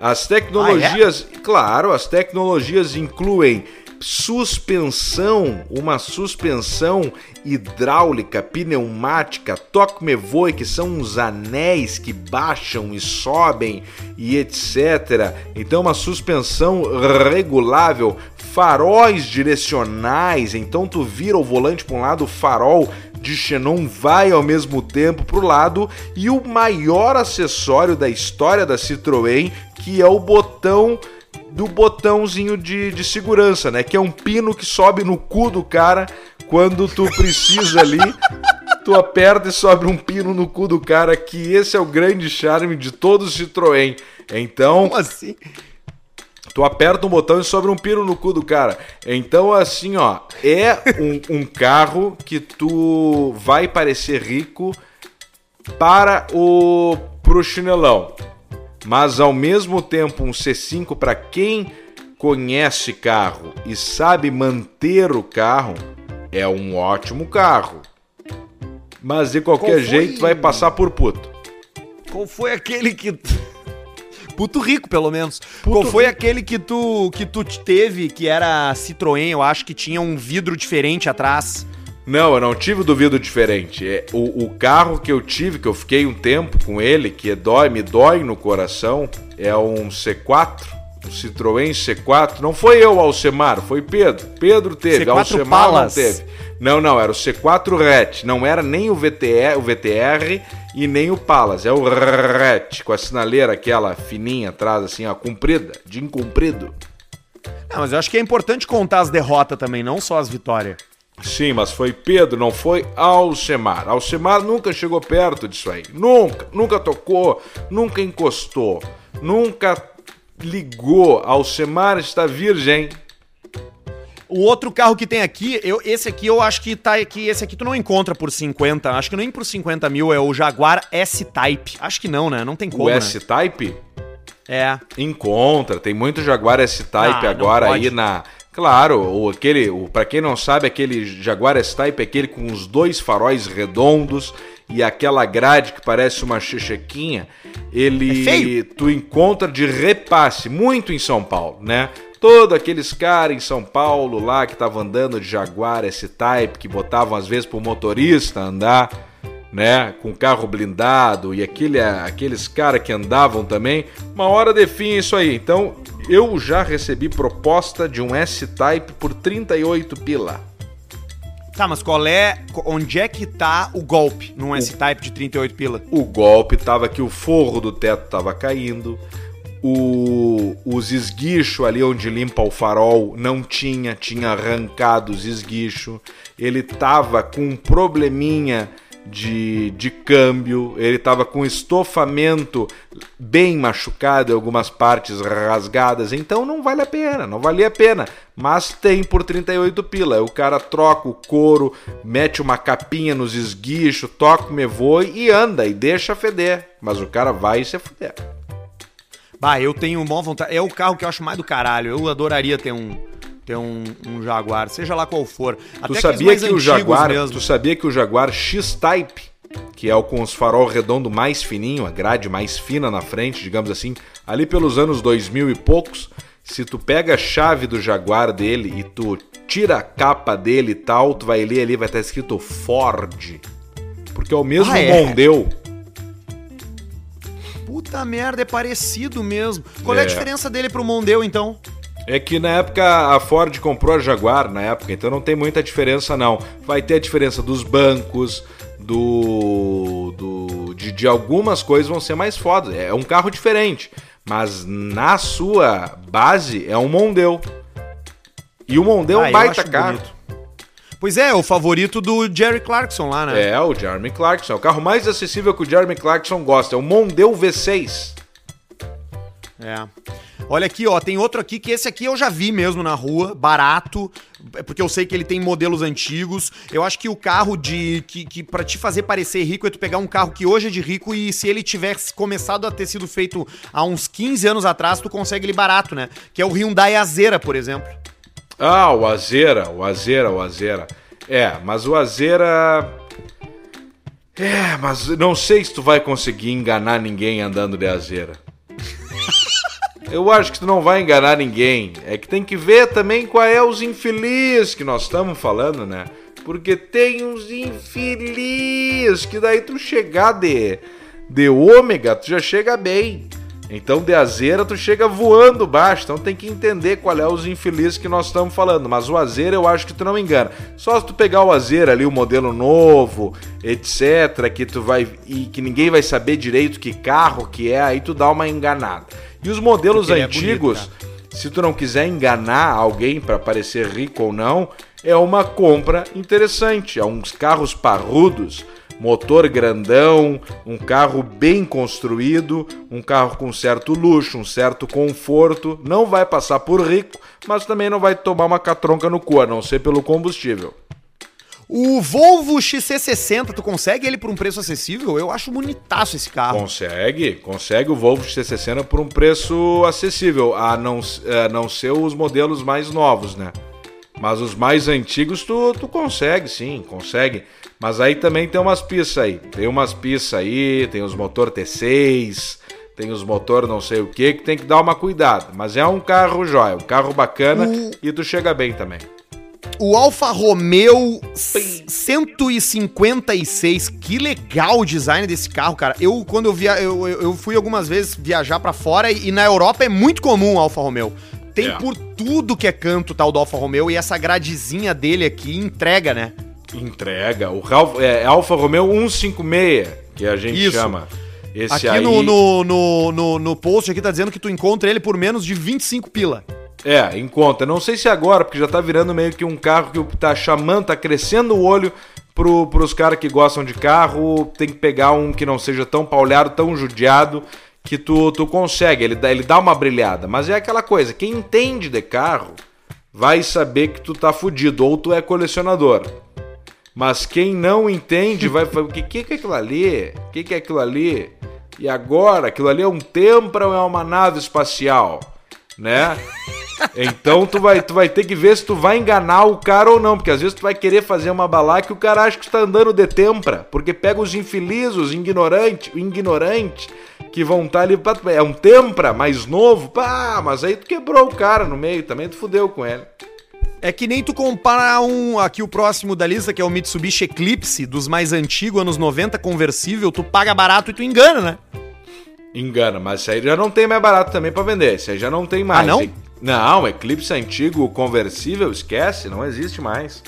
B: As tecnologias, claro, as tecnologias incluem suspensão, uma suspensão hidráulica, pneumática, toque-me-voe, que são uns anéis que baixam e sobem e etc. Então uma suspensão regulável, faróis direcionais, então tu vira o volante para um lado, o farol de xenon vai ao mesmo tempo para o lado e o maior acessório da história da Citroën, que é o botão do botãozinho de, de segurança, né? Que é um pino que sobe no cu do cara quando tu precisa ali. (laughs) Tu aperta e sobe um pino no cu do cara, que esse é o grande charme de todo o Citroën. Então,
A: Como assim?
B: Tu aperta um botão e sobra um pino no cu do cara. Então, assim, ó, é um, um carro que tu vai parecer rico para o pro chinelão. Mas ao mesmo tempo, um C5 para quem conhece carro e sabe manter o carro, é um ótimo carro. Mas de qualquer
A: Qual
B: jeito vai passar por puto.
A: Qual foi aquele que. Puto rico, pelo menos. Qual foi aquele que tu que tu teve, que era Citroën, eu acho que tinha um vidro diferente atrás?
B: Não, eu não tive duvido diferente. É, o, o carro que eu tive, que eu fiquei um tempo com ele, que dói, me dói no coração, é um C4, um Citroën C4. Não foi eu, Alcemar, foi Pedro. Pedro teve,
A: C4
B: Alcemar
A: Palas.
B: não teve. Não, não, era o C4 Hatch. Não era nem o VTR, o VTR e nem o Palas. É o Hatch, com a sinaleira aquela fininha atrás, assim, ó, comprida, de incomprido.
A: Não, mas eu acho que é importante contar as derrotas também, não só as vitórias.
B: Sim, mas foi Pedro, não foi Alcemar. Alcemar nunca chegou perto disso aí. Nunca, nunca tocou, nunca encostou, nunca ligou. Alcemar está virgem.
A: O outro carro que tem aqui, eu, esse aqui eu acho que tá aqui. Esse aqui tu não encontra por 50. Acho que nem por 50 mil é o Jaguar S-Type. Acho que não, né? Não tem como.
B: o
A: né?
B: S-Type
A: É.
B: encontra, tem muito Jaguar S-Type
A: Ah,
B: agora aí na. Claro, o aquele, para quem não sabe, aquele Jaguar S-Type é aquele com os dois faróis redondos e aquela grade que parece uma chechequinha, ele
A: É
B: tu encontra de repasse muito em São Paulo, né? Todos aqueles caras em São Paulo lá que estavam andando de Jaguar S-Type, que botavam às vezes pro motorista andar, né, com carro blindado e aquele, aqueles caras que andavam também, uma hora define isso aí. Então, eu já recebi proposta de um S-Type por 38 pila.
A: Tá, mas qual é. Onde é que tá o golpe num S-Type de 38 pila?
B: O golpe tava que o forro do teto tava caindo. O, os esguichos ali onde limpa o farol não tinha, tinha arrancado os esguichos. Ele tava com um probleminha de, de câmbio, ele tava com estofamento bem machucado, algumas partes rasgadas, então não vale a pena, não valia a pena. Mas tem por 38 pila. O cara troca o couro, mete uma capinha nos esguichos, toca o mevoi e anda e deixa feder. Mas o cara vai se fuder.
A: Bah, eu tenho maior vontade. É o carro que eu acho mais do caralho. Eu adoraria ter um. Ter um, um Jaguar, seja lá qual for.
B: Tu
A: aqueles
B: sabia
A: mais
B: que o Jaguar,
A: mesmo.
B: tu sabia que o Jaguar X-Type, que é o com os farol redondo mais fininho, a grade mais fina na frente, digamos assim, ali pelos anos 2000 e poucos, se tu pega a chave do Jaguar dele e tu tira a capa dele e tal, tu vai ler ali vai estar escrito Ford. Porque é o mesmo
A: Ah, é?
B: Mondeo.
A: Puta merda, é parecido mesmo. Qual é,
B: É.
A: a diferença dele pro Mondeo, então?
B: É que na época a Ford comprou a Jaguar, na época, então não tem muita diferença não. Vai ter a diferença dos bancos, do, do de, de algumas coisas vão ser mais fodas. É um carro diferente, mas na sua base é um Mondeo. E o Mondeo é
A: Ah,
B: um
A: eu
B: baita carro.
A: bonito. Pois é, o favorito do Jerry Clarkson lá, né?
B: É, o Jeremy Clarkson. É o carro mais acessível que o Jeremy Clarkson gosta. É o Mondeo V6.
A: É. Olha aqui, ó, tem outro aqui que esse aqui eu já vi mesmo na rua, barato, é porque eu sei que ele tem modelos antigos. Eu acho que o carro de que, que para te fazer parecer rico é tu pegar um carro que hoje é de rico e se ele tivesse começado a ter sido feito há uns 15 anos atrás, tu consegue ele barato, né? Que é o Hyundai Azera, por exemplo.
B: Ah, o Azera, o Azera, o Azera. É, mas o Azera. É, mas não sei se tu vai conseguir enganar ninguém andando de Azera. (laughs) Eu acho que tu não vai enganar ninguém. É que tem que ver também qual é os infelizes que nós estamos falando, né? Porque tem uns infelizes que daí tu chegar de, de ômega, tu já chega bem. Então de azeira tu chega voando baixo, então tem que entender qual é os infelizes que nós estamos falando. Mas o azeira eu acho que tu não engana. Só se tu pegar o azeira ali, o modelo novo, etc, que tu vai e que ninguém vai saber direito que carro que é, aí tu dá uma enganada. E os modelos
A: Porque ele é
B: antigos,
A: bonito,
B: se tu não quiser enganar alguém para parecer rico ou não, é uma compra interessante. É uns carros parrudos, motor grandão, um carro bem construído, um carro com certo luxo, um certo conforto. Não vai passar por rico, mas também não vai tomar uma catronca no cu, a não ser pelo combustível.
A: O Volvo XC60, tu consegue ele por um preço acessível? Eu acho bonitaço esse carro.
B: Consegue, consegue o Volvo XC60 por um preço acessível, a não, a não ser os modelos mais novos, né? Mas os mais antigos tu, tu consegue, sim, consegue. Mas aí também tem umas pistas aí. Tem umas pistas aí, tem os motor T6, tem os motor não sei o que, que tem que dar uma cuidado. Mas é um carro jóia, um carro bacana
A: O-
B: e tu chega bem também.
A: O Alfa Romeo 156, que legal o design desse carro, cara. Eu, quando eu via, eu, eu fui algumas vezes viajar para fora e, e, na Europa é muito comum o Alfa Romeo. Tem é. por tudo que é canto tal do Alfa Romeo e essa gradezinha dele aqui entrega, né?
B: Entrega. O Ralf, é, Alfa Romeo 156, que a gente Isso. chama.
A: Esse aqui aí... no, no, no, no, no post aqui tá dizendo que tu encontra ele por menos de 25 pila.
B: É, em conta. Não sei se agora, porque já tá virando meio que um carro que tá chamando, tá crescendo o olho pro, pros caras que gostam de carro. Tem que pegar um que não seja tão paulhado, tão judiado, que tu, tu consegue. Ele dá, ele dá uma brilhada. Mas é aquela coisa, quem entende de carro vai saber que tu tá fudido, ou tu é colecionador. Mas quem não entende vai falar: o que, que é aquilo ali? O que, que é aquilo ali? E agora? Aquilo ali é um Tempra ou é uma nave espacial? Né? Então tu vai, tu vai ter que ver se tu vai enganar o cara ou não, porque às vezes tu vai querer fazer uma balá que o cara acha que está andando de tempra, porque pega os infelizes, os ignorantes, o ignorante que vão estar tá ali, é um tempra mais novo, pá, mas aí tu quebrou o cara no meio, também tu fudeu com ele.
A: É que nem tu comparar um aqui o próximo da lista, que é o Mitsubishi Eclipse, dos mais antigos, anos 90, conversível, tu paga barato e tu engana, né?
B: Engana, mas isso aí já não tem mais barato também para vender. Isso aí já não tem mais.
A: Ah, não?
B: Não, Eclipse antigo, conversível, esquece, não existe mais.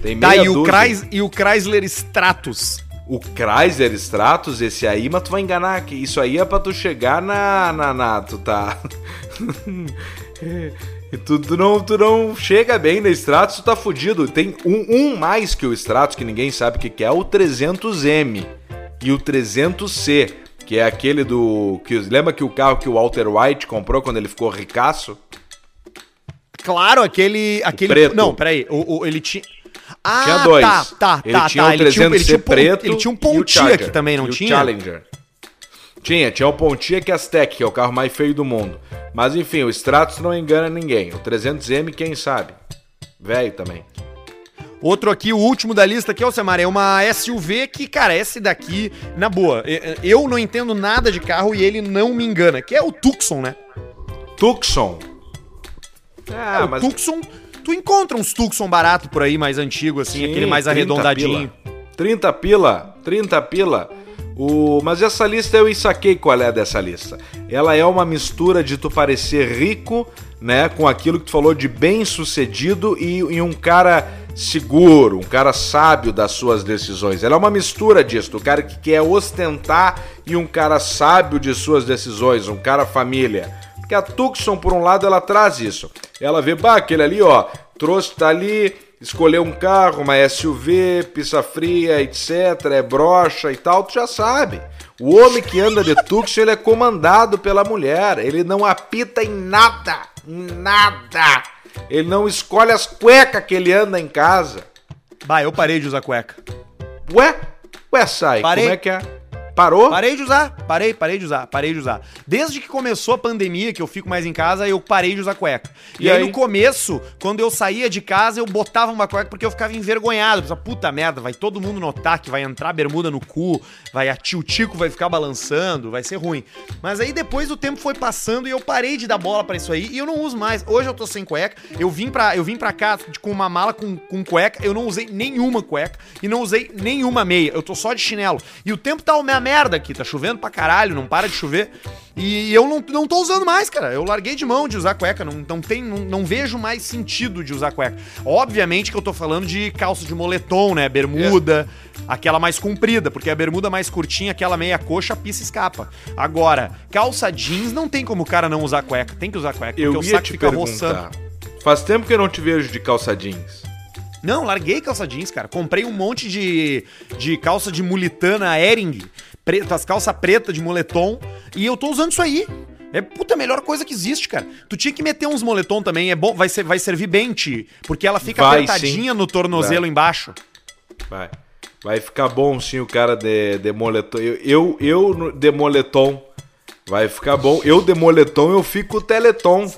A: Tem tá, meia tá, e o, Chrys, e o Chrysler Stratus?
B: O Chrysler Stratus, esse aí, mas tu vai enganar, que isso aí é pra tu chegar na... na, na tu tá... (laughs) E tu, tu, não, tu não chega bem na Stratus, tu tá fudido. Tem um, um mais que o Stratus, que ninguém sabe o que, que é, o 300M e o 300C, que é aquele do... Que, lembra que o carro que o Walter White comprou quando ele ficou ricaço?
A: Claro, aquele... aquele
B: preto.
A: Não, peraí, o, o, ele tinha...
B: Ah, tinha dois.
A: tá, tá,
B: ele
A: tá.
B: Tinha tá. Um 300C ele tinha, ele tinha,
A: preto ele tinha um Pontia aqui também, não tinha?
B: Challenger. Tinha, tinha o Pontia que é Aztec, que é o carro mais feio do mundo. Mas enfim, o Stratos não engana ninguém. O 300M, quem sabe? Velho também.
A: Outro aqui, o último da lista aqui, Alcemar, é uma SUV que, cara, esse daqui, na boa, eu não entendo nada de carro e ele não me engana, que é o Tucson, né?
B: Tucson?
A: Ah, é, o mas... Tucson, tu encontra uns Tucson barato por aí, mais antigo, assim, Sim, aquele mais arredondadinho.
B: Pila. 30 pila, 30 pila. O... Mas essa lista eu saquei qual é dessa lista. Ela é uma mistura de tu parecer rico, né? Com aquilo que tu falou de bem sucedido e, e um cara seguro, um cara sábio das suas decisões. Ela é uma mistura disso, o cara que quer ostentar e um cara sábio de suas decisões, um cara família. Porque a Tucson, por um lado, ela traz isso. Ela vê, bah, aquele ali, ó, trouxe, tá ali, escolher um carro, uma SUV, pista fria, etc, é brocha e tal, tu já sabe. O homem que anda de Tucson, ele é comandado pela mulher, ele não apita em nada, nada. Ele não escolhe as cuecas que ele anda em casa.
A: Bah, eu parei de usar cueca.
B: Ué? Ué, sai,
A: parei.
B: como é que é? Parou?
A: Parei de usar, parei, parei de usar, parei de usar. Desde que começou a pandemia, que eu fico mais em casa, eu parei de usar cueca. E, e aí, aí, no começo, quando eu saía de casa, eu botava uma cueca porque eu ficava envergonhado. Pensava, puta merda, vai todo mundo notar que vai entrar bermuda no cu, vai a tio Tico vai ficar balançando, vai ser ruim. Mas aí depois o tempo foi passando e eu parei de dar bola para isso aí e eu não uso mais. Hoje eu tô sem cueca. Eu vim pra, eu vim pra cá com uma mala com, com cueca, eu não usei nenhuma cueca e não usei nenhuma meia. Eu tô só de chinelo. E o tempo tá uma merda aqui, tá chovendo pra caralho, não para de chover. E eu não, não tô usando mais, cara. Eu larguei de mão de usar cueca, não, não, tem, não, não vejo mais sentido de usar cueca. Obviamente que eu tô falando de calça de moletom, né? Bermuda, é. aquela mais comprida, porque a bermuda mais curtinha, aquela meia coxa, a pista escapa. Agora, calça jeans não tem como o cara não usar cueca, tem que usar cueca,
B: eu porque ia o saco te fica perguntar. roçando. Faz tempo que eu não te vejo de calça jeans.
A: Não, larguei calça jeans, cara. Comprei um monte de, de calça de mulitana Ering, preta, as calças pretas de moletom, e eu tô usando isso aí. É puta a melhor coisa que existe, cara. Tu tinha que meter uns moletom também, é bom, vai, ser, vai servir bem, Ti, porque ela fica vai, apertadinha sim. no tornozelo vai. embaixo.
B: Vai. Vai ficar bom sim o cara de, de moletom. Eu, eu, eu de moletom. Vai ficar bom. Eu de moletom, eu fico teletom.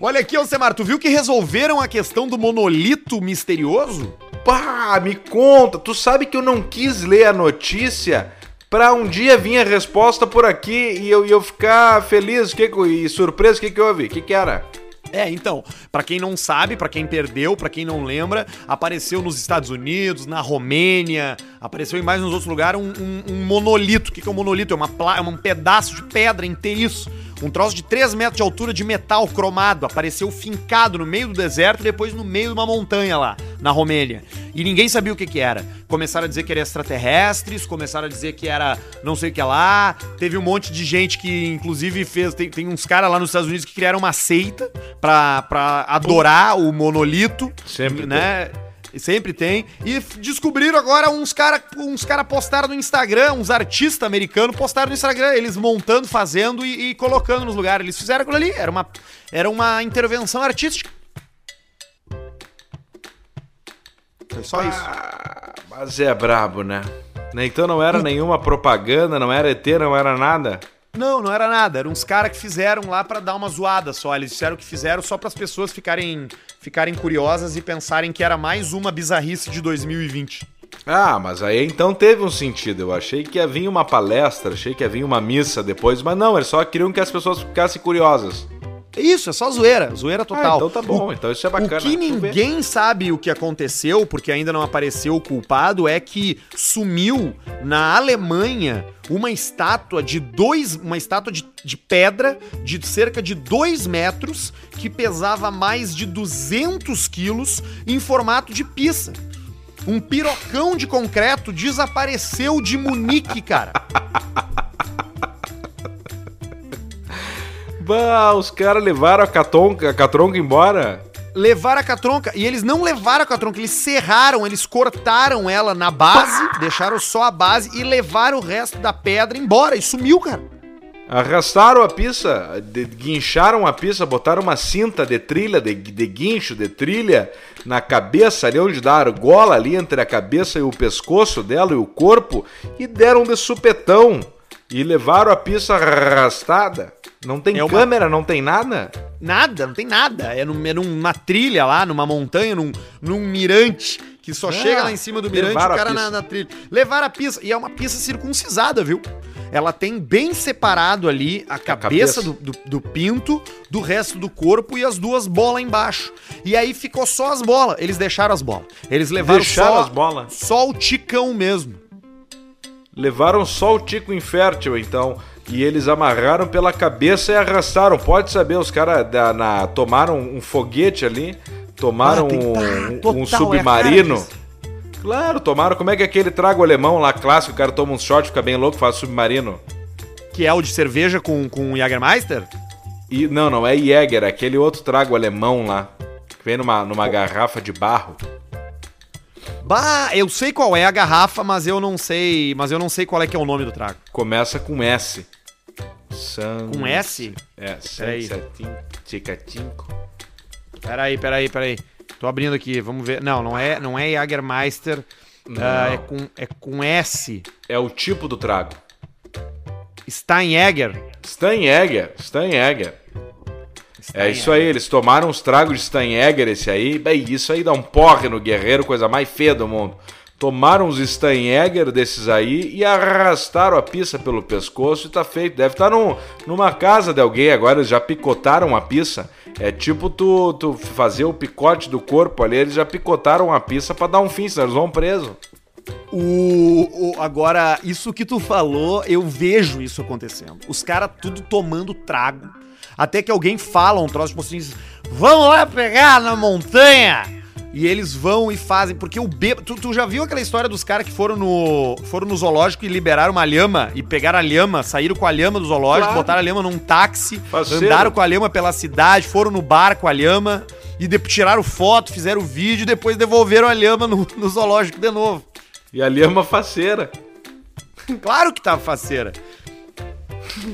A: Olha aqui, Alcemar, tu viu que resolveram a questão do monolito misterioso?
B: Pá, me conta. Tu sabe que eu não quis ler a notícia pra um dia vir a resposta por aqui e eu, eu ficar feliz que, e surpreso. O que, que houve? O que, que era?
A: É, então, pra quem não sabe, pra quem perdeu, pra quem não lembra, apareceu nos Estados Unidos, na Romênia, apareceu em mais uns outros lugares um, um- um monolito. O que, que é um monolito? É, uma é um pedaço de pedra inteiriço. Um troço de 3 metros de altura de metal cromado. Apareceu fincado no meio do deserto e depois no meio de uma montanha lá, na Romênia. E ninguém sabia o que, que era. Começaram a dizer que era extraterrestres, começaram a dizer que era não sei o que lá. Teve um monte de gente que, inclusive, fez. Tem, tem uns caras lá nos Estados Unidos que criaram uma seita pra, pra adorar o monolito.
B: Sempre
A: né? E Sempre tem. E descobriram agora uns cara, uns cara postaram no Instagram, uns artistas americanos postaram no Instagram, eles montando, fazendo e, e colocando nos lugares. Eles fizeram aquilo ali. Era uma, era uma intervenção artística. Foi só isso.
B: Ah, mas é brabo, né? Né, Então não era nenhuma propaganda, não era ET, não era nada.
A: Não, não era nada. Eram uns caras que fizeram lá pra dar uma zoada só. Eles disseram que fizeram só para as pessoas ficarem, ficarem curiosas e pensarem que era mais uma bizarrice de 2020.
B: Ah, mas aí então teve um sentido. Eu achei que ia vir uma palestra, achei que ia vir uma missa depois, mas não, eles só queriam que as pessoas ficassem curiosas.
A: Isso, é só zoeira, zoeira total.
B: Ah, então tá bom, então isso é bacana.
A: O que ninguém sabe o que aconteceu, porque ainda não apareceu o culpado, é que sumiu na Alemanha uma estátua de dois. Uma estátua de, de pedra de cerca de 2 metros que pesava mais de 200 quilos em formato de pizza. Um pirocão de concreto desapareceu de Munique, cara. (laughs)
B: Bah, os caras levaram a catronca, a catronca embora.
A: levaram a catronca. E eles não levaram a catronca, eles serraram, eles cortaram ela na base, deixaram só a base e levaram o resto da pedra embora. E sumiu, cara.
B: Arrastaram a pista, de- guincharam a pista, botaram uma cinta de trilha, de, de guincho, de trilha, na cabeça, ali onde dá a argola, ali entre a cabeça e o pescoço dela e o corpo, e deram de supetão. E levaram a pista arrastada. Não tem
A: É uma-
B: câmera, não tem nada.
A: Nada, não tem nada. É, num- é numa trilha lá, numa montanha, num, num mirante. Que só
B: Ah,
A: chega lá em cima do mirante o
B: a
A: cara na, na trilha. Levaram a pista. E é uma pista circuncisada, viu? Ela tem bem separado ali a cabeça,
B: cabeça.
A: Do, do, do pinto do resto do corpo e as duas bolas embaixo. E aí ficou só as bolas. Eles deixaram as bolas. Eles levaram
B: Deixaram
A: só,
B: as bolas.
A: só o ticão mesmo.
B: Levaram só o tico infértil, então. E eles amarraram pela cabeça e arrastaram. Pode saber, os caras tomaram um foguete ali, tomaram
A: Ah,
B: um,
A: tá,
B: um-
A: total,
B: um
A: é
B: submarino.
A: disso.
B: claro, tomaram. Como é que é aquele trago alemão lá clássico? O cara toma um shot, fica bem louco, faz submarino.
A: Que é o de cerveja com, com Jagermeister?
B: E, não, não é Jäger, é aquele outro trago alemão lá. Que vem numa, numa garrafa de barro.
A: Bah, eu sei qual é a garrafa, mas eu não sei. Mas eu não sei qual é que é o nome do trago.
B: Começa com S. San...
A: Com S?
B: É, Ticatinco.
A: Peraí, peraí, peraí. Tô abrindo aqui, vamos ver. Não, não é, não é Jagermeister. ah, é, com, é com S.
B: É o tipo do trago.
A: Steinjäger.
B: Steinjäger, Steinjäger. É isso aí, eles tomaram os tragos de Steinjäger esse aí. Bem, isso aí dá um porre no guerreiro, coisa mais feia do mundo. Tomaram os Steinjäger desses aí e arrastaram a pista pelo pescoço e tá feito. Deve estar num, numa casa de alguém agora, eles já picotaram a pista. É tipo tu, tu fazer o picote do corpo ali, eles já picotaram a pista pra dar um fim, senão eles vão preso.
A: O, o- agora, isso que tu falou, eu vejo isso acontecendo. Os caras tudo tomando trago. Até que alguém fala um troço, tipo assim, vamos lá pegar na montanha. E eles vão e fazem, porque o bêbado. Tu, tu já viu aquela história dos caras que foram no, foram no zoológico e liberaram uma lhama e pegaram a lhama, saíram com a lhama do zoológico,
B: Claro.
A: botaram a lhama num táxi,
B: Parceiro.
A: andaram com a lhama pela cidade, foram no bar com a lhama e de- tiraram foto, fizeram vídeo e depois devolveram a lhama no, no zoológico de novo.
B: E ali é uma faceira.
A: Claro que tava faceira.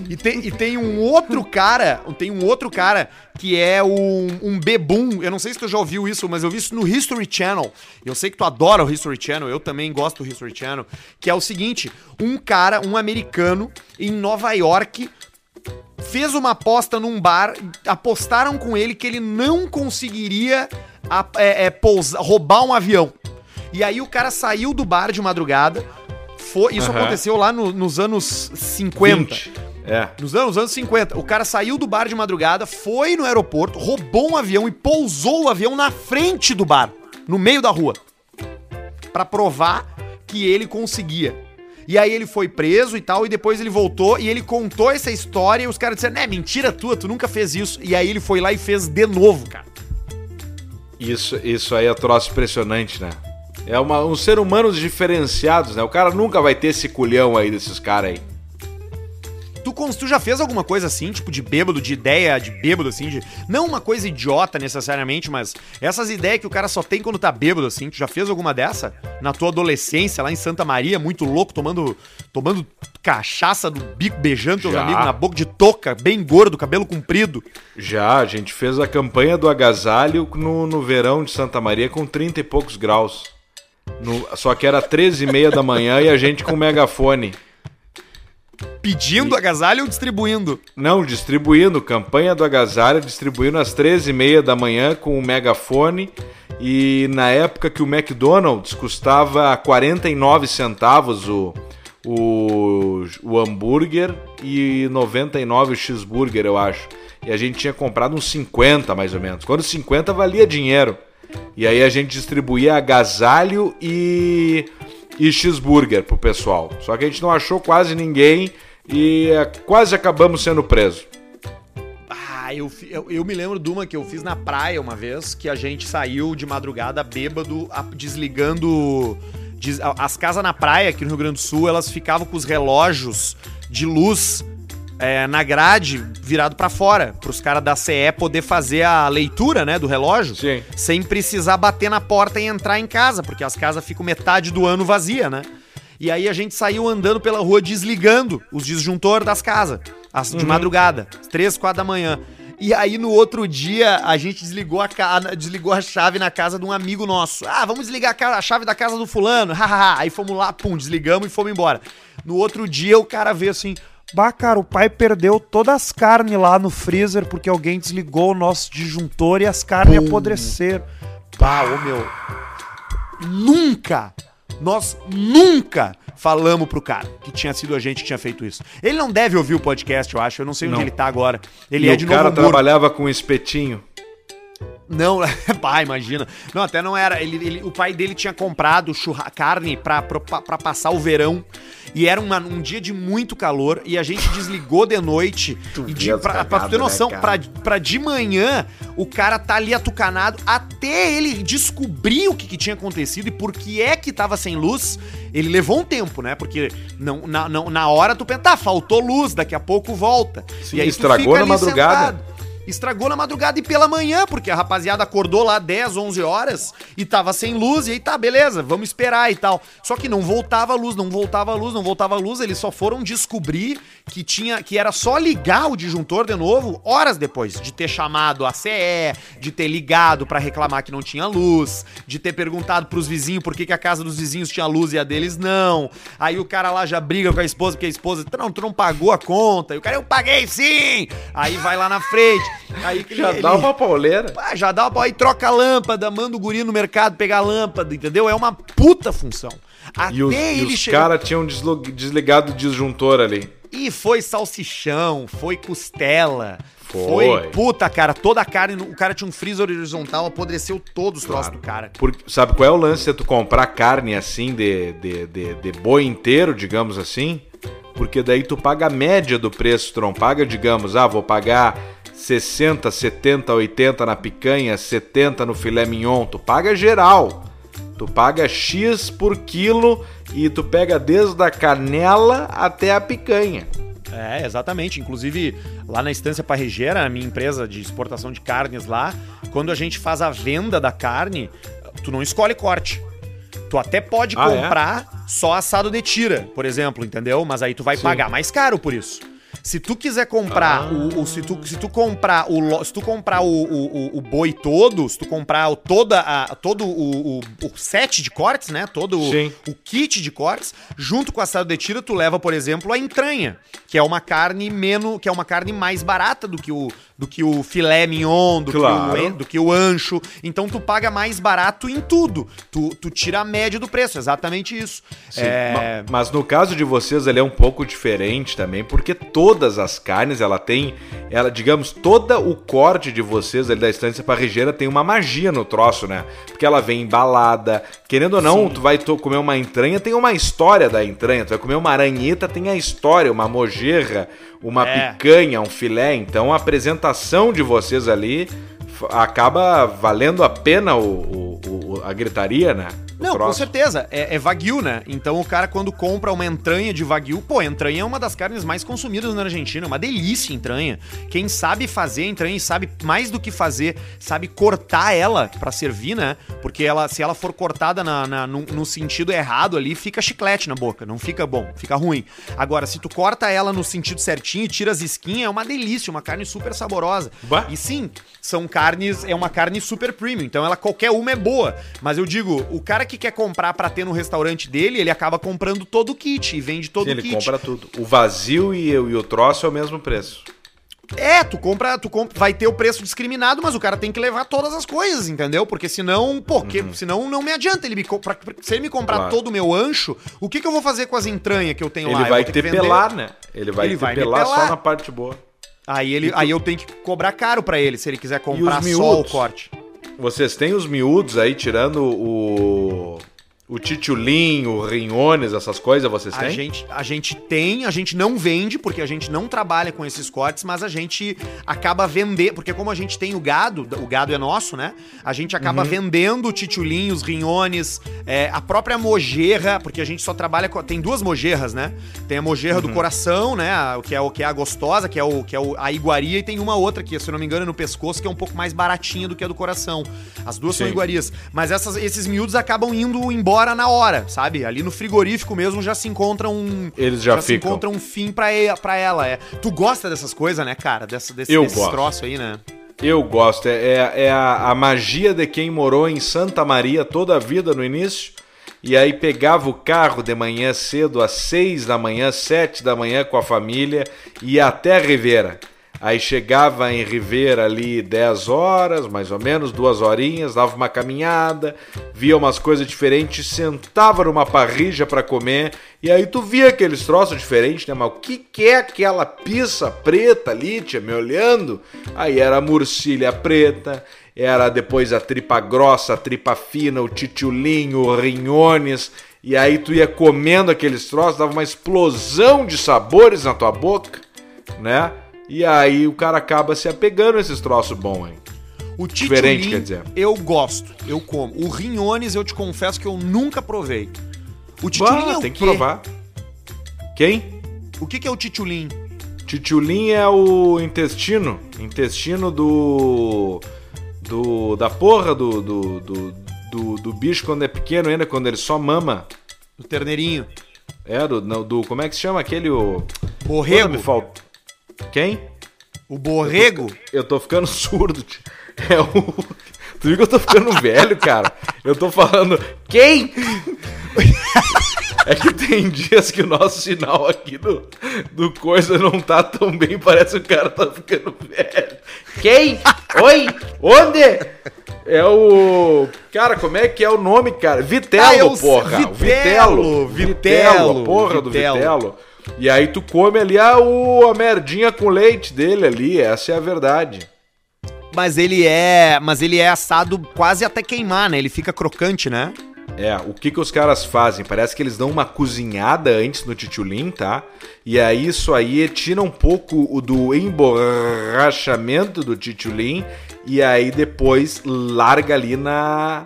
A: E tem, e tem um outro cara, tem um outro cara que é um, um bebum. Eu não sei se tu já ouviu isso, mas eu vi isso no History Channel. Eu sei que tu adora o History Channel, eu também gosto do History Channel. Que é o seguinte: um cara, um americano, em Nova York, fez uma aposta num bar, apostaram com ele que ele não conseguiria a- é, é, pousa- roubar um avião. E aí o cara saiu do bar de madrugada. Foi, isso
B: Aham.
A: aconteceu lá no- nos anos 50.
B: 20. É.
A: Nos anos, nos anos 50, o cara saiu do bar de madrugada, foi no aeroporto, roubou um avião e pousou o avião na frente do bar, no meio da rua, Pra provar que ele conseguia. E aí ele foi preso e tal, e depois ele voltou e ele contou essa história e os caras disseram, é mentira tua, tu nunca fez isso. E aí ele foi lá e fez de novo, cara.
B: Isso, isso aí é troço impressionante, né? É uma, um ser humano diferenciados, né? O cara nunca vai ter esse culhão aí desses caras aí.
A: Tu, tu já fez alguma coisa assim, tipo de bêbado, de ideia de bêbado, assim, de. Não uma coisa idiota necessariamente, mas essas ideias que o cara só tem quando tá bêbado, assim. Tu já fez alguma dessa? Na tua adolescência, lá em Santa Maria, muito louco, tomando, tomando cachaça do bico, beijando teus
B: Já.
A: amigos na boca de touca, bem gordo, cabelo comprido.
B: Já, a gente fez a campanha do agasalho no, no verão de Santa Maria com 30 e poucos graus. No- só que era 13 e meia da manhã e a gente com megafone.
A: Pedindo agasalho ou distribuindo?
B: Não, distribuindo, campanha do agasalho, distribuindo às 13 e meia da manhã com o megafone. E na época que o McDonald's custava 49 centavos o, o, o hambúrguer e 99 o cheeseburger, eu acho. E a gente tinha comprado uns 50 mais ou menos. Quando 50 valia dinheiro. E aí a gente distribuía agasalho e, e cheeseburger pro pessoal. Só que a gente não achou quase ninguém e eh, quase acabamos sendo presos.
A: Ah, eu, eu, eu me lembro de uma que eu fiz na praia uma vez, que a gente saiu de madrugada bêbado, desligando. des- as casas na praia aqui no Rio Grande do Sul, elas ficavam com os relógios de luz é, na grade virado pra fora, pros caras da CE poder fazer a leitura, né, do relógio,
B: Sim.
A: sem precisar bater na porta e entrar em casa, porque as casas ficam metade do ano vazia, né? E aí a gente saiu andando pela rua desligando os disjuntor das casas, as- de madrugada, às três, quatro da manhã. E aí no outro dia a gente desligou a, ca- desligou a chave na casa de um amigo nosso. Ah, vamos desligar a, ca- a chave da casa do fulano. (laughs) hahaha. aí fomos lá, pum, desligamos e fomos embora. No outro dia o cara veio assim,
C: Bah, cara, o pai perdeu todas as carnes lá no freezer porque alguém desligou o nosso disjuntor e as carnes apodreceram.
A: Pá, ô meu. Nunca, nós nunca falamos pro cara que tinha sido a gente que tinha feito isso. Ele não deve ouvir o podcast, eu acho. Eu não sei onde
B: Não.
A: ele tá agora. Ele
B: e
A: é
B: o
A: de
B: cara
A: Novo Hamburgo.
B: trabalhava com espetinho.
A: Não, (laughs) pá, imagina. Não, até não era. Ele, ele- o pai dele tinha comprado churra, carne pra, pra, pra passar o verão. E era uma- um dia de muito calor. E a gente desligou de noite. (laughs) e de,
B: vê as
A: pra, pra tu ter
B: né,
A: noção,
B: cara?
A: pra, pra de manhã o cara tá ali atucanado até ele descobrir o que, que tinha acontecido e por que é que tava sem luz. Ele levou um tempo, né? Porque não, na, não- na hora tu pensa, tá, faltou luz, daqui a pouco volta.
B: Sim, estragou na madrugada.
A: Estragou na madrugada e pela manhã, porque a rapaziada acordou lá 10, 11 horas e tava sem luz, e aí tá, beleza, vamos esperar e tal. Só que não voltava a luz, não voltava a luz, não voltava a luz, eles só foram descobrir que tinha que era só ligar o disjuntor de novo horas depois de ter chamado a CE, de ter ligado pra reclamar que não tinha luz, de ter perguntado pros vizinhos por que, que a casa dos vizinhos tinha luz e a deles não. Aí o cara lá já briga com a esposa, porque a esposa, não, tu não pagou a conta. E o cara, eu paguei sim! Aí vai lá na frente. Aí
B: Já
A: ele-
B: dá uma pauleira.
A: Pá, já dá uma. Aí troca a lâmpada, manda o guri no mercado pegar a lâmpada, entendeu? É uma puta função. Até
B: E os, e
A: ele
B: os
A: chegar.
B: caras tinham desligado o disjuntor ali.
A: E foi salsichão, foi costela.
B: Foi.
A: puta, cara, toda a carne. O cara tinha um freezer horizontal, apodreceu todos os troços do cara.
B: Porque, sabe qual é o lance de tu comprar carne assim de, de, de, de boi inteiro, digamos assim? Porque daí tu paga a média do preço, tu não paga, digamos, ah, vou pagar 60, 70, 80 na picanha, 70 no filé mignon, tu paga geral. Tu paga X por quilo e tu pega desde a canela até a picanha.
A: É, exatamente. Inclusive, lá na Estância Parregeira, a minha empresa de exportação de carnes lá, quando a gente faz a venda da carne, tu não escolhe corte. Tu até pode
B: Ah, é?
A: comprar só assado de tira, por exemplo, entendeu? Mas aí tu vai
B: Sim.
A: pagar mais caro por isso. Se tu quiser comprar
B: Ah.
A: o, o- se tu se tu comprar o se tu comprar o, o, o- boi todo, se tu comprar o, toda a, todo o, o, set de cortes, né? Todo o-
B: Sim.
A: o kit de cortes, junto com o assado de tira, tu leva, por exemplo, a entranha, que é uma carne menos, que é uma carne mais barata do que o do que o filé mignon, do,
B: Claro.
A: que, o, do que o ancho. Então tu paga mais barato em tudo. Tu, tu tira a média do preço, exatamente isso.
B: Sim,
A: É,
B: ma- Mas no caso de vocês, ele é um pouco diferente também, porque todas as carnes, ela tem, ela, digamos, toda o corte de vocês ali da estância parrigeira tem uma magia no troço, né? Porque ela vem embalada, querendo ou não, tu vai comer uma entranha, tem uma história da entranha, tu vai comer uma aranheta, tem a história, uma mojerra, uma
A: É.
B: picanha, um filé, então a apresentação de vocês ali acaba valendo a pena o, o- o- a gritaria, né? O
A: Não, com certeza. É, é Wagyu, né? Então o cara, quando compra uma entranha de Wagyu, pô, entranha é uma das carnes mais consumidas na Argentina. Uma delícia entranha. Quem sabe fazer entranha e sabe mais do que fazer, sabe cortar ela pra servir, né? Porque ela, se ela for cortada na, na- no, no sentido errado ali, fica chiclete na boca. Não fica bom, fica ruim. Agora, se tu corta ela no sentido certinho e tira as esquinhas, é uma delícia, uma carne super saborosa.
B: Bah.
A: E sim, são carnes, é uma carne super premium, então ela qualquer uma é boa. Mas eu digo, o cara que quer comprar pra ter no restaurante dele, ele acaba comprando todo o kit e vende todo
B: Sim,
A: o
B: ele
A: kit.
B: compra tudo. O vazio e, o- e o troço é o mesmo preço.
A: É, tu compra, tu compra, vai ter o preço discriminado, mas o cara tem que levar todas as coisas, entendeu? Porque senão, pô, que, senão não me adianta ele me comprar. Se ele me comprar
B: Uhum. Claro.
A: todo o meu ancho, o que, que eu vou fazer com as entranhas que eu tenho lá?
B: Ele vai
A: vender-
B: pelar, né? Ele vai
A: Ele
B: ter
A: vai me
B: pelar só
A: pelar.
B: na parte boa.
A: Aí, ele, aí eu tenho que cobrar caro pra ele, se ele quiser comprar só o corte.
B: Vocês têm os miúdos aí, tirando o. O titulim, o rinhones, essas coisas, vocês
A: A
B: têm?
A: gente, a gente tem, a gente não vende, porque a gente não trabalha com esses cortes, mas a gente acaba vender, porque como a gente tem o gado, o gado é nosso, né? A gente acaba
B: Uhum.
A: vendendo o titulim, os rinhones, é, a própria mojerra, porque a gente só trabalha com. Tem duas mojerras, né? Tem a mojerra
B: Uhum.
A: do coração, né? a- O que é, o que é a gostosa, que é, o, que é o, a iguaria, e tem uma outra que, se eu não me engano, é no pescoço, que é um pouco mais baratinha do que a do coração. As duas são
B: Sim.
A: iguarias. Mas essas, esses miúdos acabam indo embora na hora, sabe? Ali no frigorífico mesmo já se encontra um.
B: Eles já
A: se
B: ficam.
A: encontra um fim pra, pra ela, é. Tu gosta dessas coisas, né, cara? Dessa, desse,
B: Eu
A: desses
B: gosto.
A: troços aí, né?
B: Eu gosto. É, é- é a, a magia de quem morou em Santa Maria toda a vida no início. E aí pegava o carro de manhã cedo, às seis da manhã, sete da manhã com a família, e até Rivera. Aí chegava em Rivera ali 10 horas, mais ou menos, duas horinhas, dava uma caminhada, via umas coisas diferentes, sentava numa parrija pra comer, e aí tu via aqueles troços diferentes, né? Mas o que, que é aquela pizza preta ali, tia, me olhando? Aí era a murcilha preta, era depois a tripa grossa, a tripa fina, o titulinho, o rinhones, e aí tu ia comendo aqueles troços, dava uma explosão de sabores na tua boca, né? E aí o cara acaba se apegando a esses troços bons, hein?
A: O
B: Diferente, quer dizer.
A: eu gosto, eu como. O rinhones, eu te confesso que eu nunca provei. O titulim
B: Bah,
A: é o
B: tem que
A: quê?
B: provar. Quem?
A: O que, que é o titulim?
B: Titulim é o intestino. Intestino do. do da porra do, do, do, do, do bicho quando é pequeno ainda, quando ele só mama.
A: O terneirinho.
B: É, do, do. Como é que se chama aquele. O.
A: Borrego.
B: Me falta. Quem?
A: O borrego.
B: Eu tô ficando surdo. tio. É o. Tu viu que eu tô ficando velho, cara? Eu tô falando. Quem? É que tem dias que o nosso sinal aqui do, do coisa não tá tão bem, parece que o cara tá ficando velho. Quem? Oi? Onde? É o. Cara, como é que é o nome, cara? Vitelo,
A: Ah, eu sei.
B: porra.
A: Vitelo, Vitelo,
B: a porra do
A: Vitelo.
B: E aí tu come ali a, o, a merdinha com leite dele ali, essa é a verdade.
A: Mas ele é. Mas ele é assado quase até queimar, né? Ele fica crocante, né?
B: É, o que que os caras fazem? Parece que eles dão uma cozinhada antes no titulim, tá? E aí isso aí tira um pouco o do emborrachamento do titulim e aí depois larga ali na,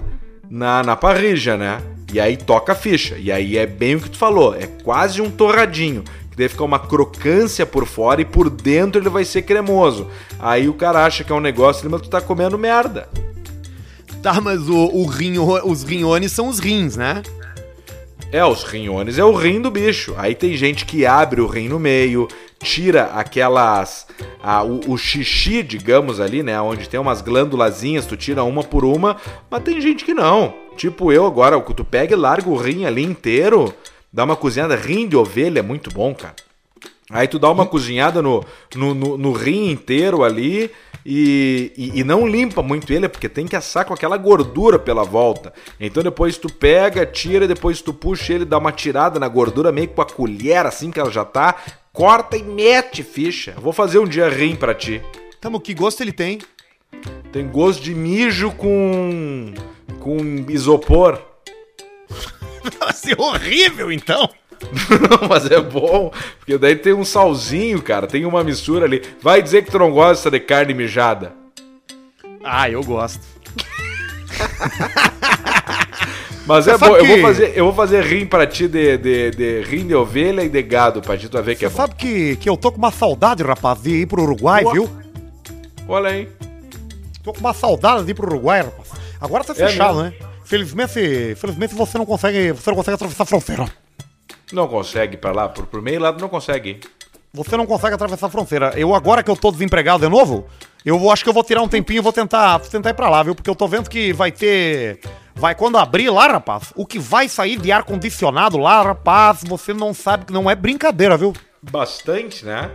B: na, na parrija, né? E aí toca a ficha. E aí é bem o que tu falou, é quase um torradinho. Que deve ficar uma crocância por fora e por dentro ele vai ser cremoso. Aí o cara acha que é um negócio, mas tu tá comendo merda.
A: Tá, mas o, o rinho, os rinhones são os rins, né?
B: É, os rinhones é o rim do bicho. Aí tem gente que abre o rim no meio, tira aquelas. a- o, o xixi, digamos ali, né? Onde tem umas glândulazinhas, tu tira uma por uma, mas tem gente que não. Tipo eu agora, tu pega e larga o rim ali inteiro, dá uma cozinhada, rim de ovelha é muito bom, cara. Aí tu dá uma cozinhada no, no, no, no rim inteiro ali e, e, e não limpa muito ele, porque tem que assar com aquela gordura pela volta. Então depois tu pega, tira, depois tu puxa ele, dá uma tirada na gordura meio com a colher, assim que ela já tá, corta e mete ficha. Vou fazer um dia rim pra ti.
D: Tamo, que gosto ele tem?
B: Tem gosto de mijo com. com isopor. (laughs)
D: Vai ser horrível, então. (laughs)
B: Não, mas é bom, porque daí tem um salzinho, cara, tem uma mistura ali. Vai dizer que tu não gosta de carne mijada.
D: Ah, eu gosto. (laughs)
B: Mas
D: Você
B: é bom, eu, vou
D: que-
B: fazer, eu vou fazer rim pra ti de, de, de rim de ovelha e de gado, pra ti tu vai ver que é
A: Você
B: bom.
A: sabe que, que eu tô com uma saudade, rapaz, de ir pro Uruguai,
B: Boa.
A: viu?
B: Olha aí.
A: Tô com uma saudade de ir pro Uruguai, rapaz. Agora tá
B: É
A: fechado,
B: mesmo?
A: né? Felizmente, felizmente você não consegue, você não consegue atravessar a fronteira.
B: Não consegue pra lá, por, por meio lado não consegue.
A: Você não consegue atravessar a fronteira. Eu agora que eu tô desempregado de novo, eu acho que eu vou tirar um tempinho e vou tentar, vou tentar ir pra lá, viu? Porque eu tô vendo que vai ter vai quando abrir lá, rapaz, o que vai sair de ar condicionado lá, rapaz, você não sabe que não é brincadeira, viu?
B: Bastante, né?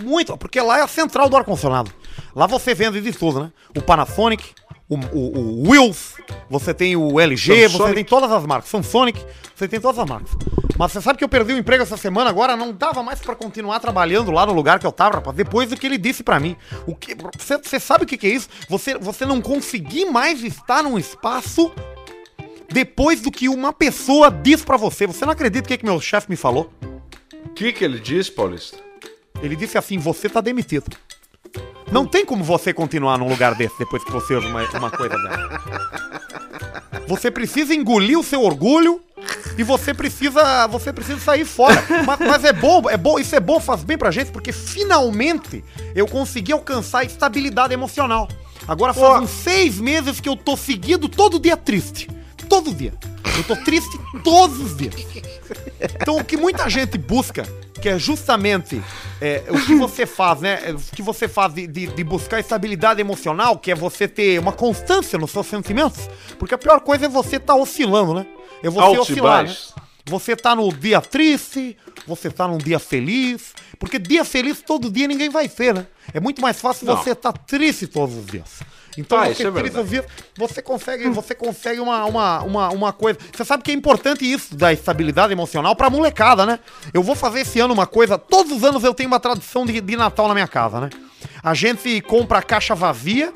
A: Muito, porque lá é a central do ar-condicionado. Lá você vende de tudo, né? O Panasonic, o, o, o Wills, você tem o LG, você tem todas as marcas. Samsonic, você tem todas as marcas. Mas você sabe que eu perdi o emprego essa semana agora, não dava mais pra continuar trabalhando lá no lugar que eu tava, rapaz. Depois do que ele disse pra mim. O que, você, você sabe o que, que é isso? Você, você não conseguir mais estar num espaço depois do que uma pessoa diz pra você. Você não acredita o que, que meu chefe me falou?
B: O que, que ele diz, Paulista?
A: Ele disse assim: você tá demitido. Não tem como você continuar num lugar desse depois que você ouve uma, uma coisa dessa. Você precisa engolir o seu orgulho e você precisa, você precisa sair fora. Mas, mas é bom, é bom, isso é bom, faz bem pra gente, porque finalmente eu consegui alcançar a estabilidade emocional. Agora faz
B: Pô.
A: uns seis meses que eu tô seguido todo dia triste. Todo dia. Eu tô triste todos os dias. Então, o que muita gente busca, que é justamente é, o que você faz, né? O que você faz de, de- de buscar estabilidade emocional, que é você ter uma constância nos seus sentimentos. Porque a pior coisa é você estar oscilando, né? É você oscilar, né? Você tá no dia triste, você tá num dia feliz. Porque dia feliz todo dia ninguém vai ter, né? É muito mais fácil
B: Não.
A: você estar triste todos os dias. Então,
B: Ah,
A: você
B: é
A: você consegue, você consegue uma, uma, uma, uma coisa. Você sabe que é importante isso da estabilidade emocional pra molecada, né? Eu vou fazer esse ano uma coisa. Todos os anos eu tenho uma tradição de, de Natal na minha casa, né? A gente compra a caixa vazia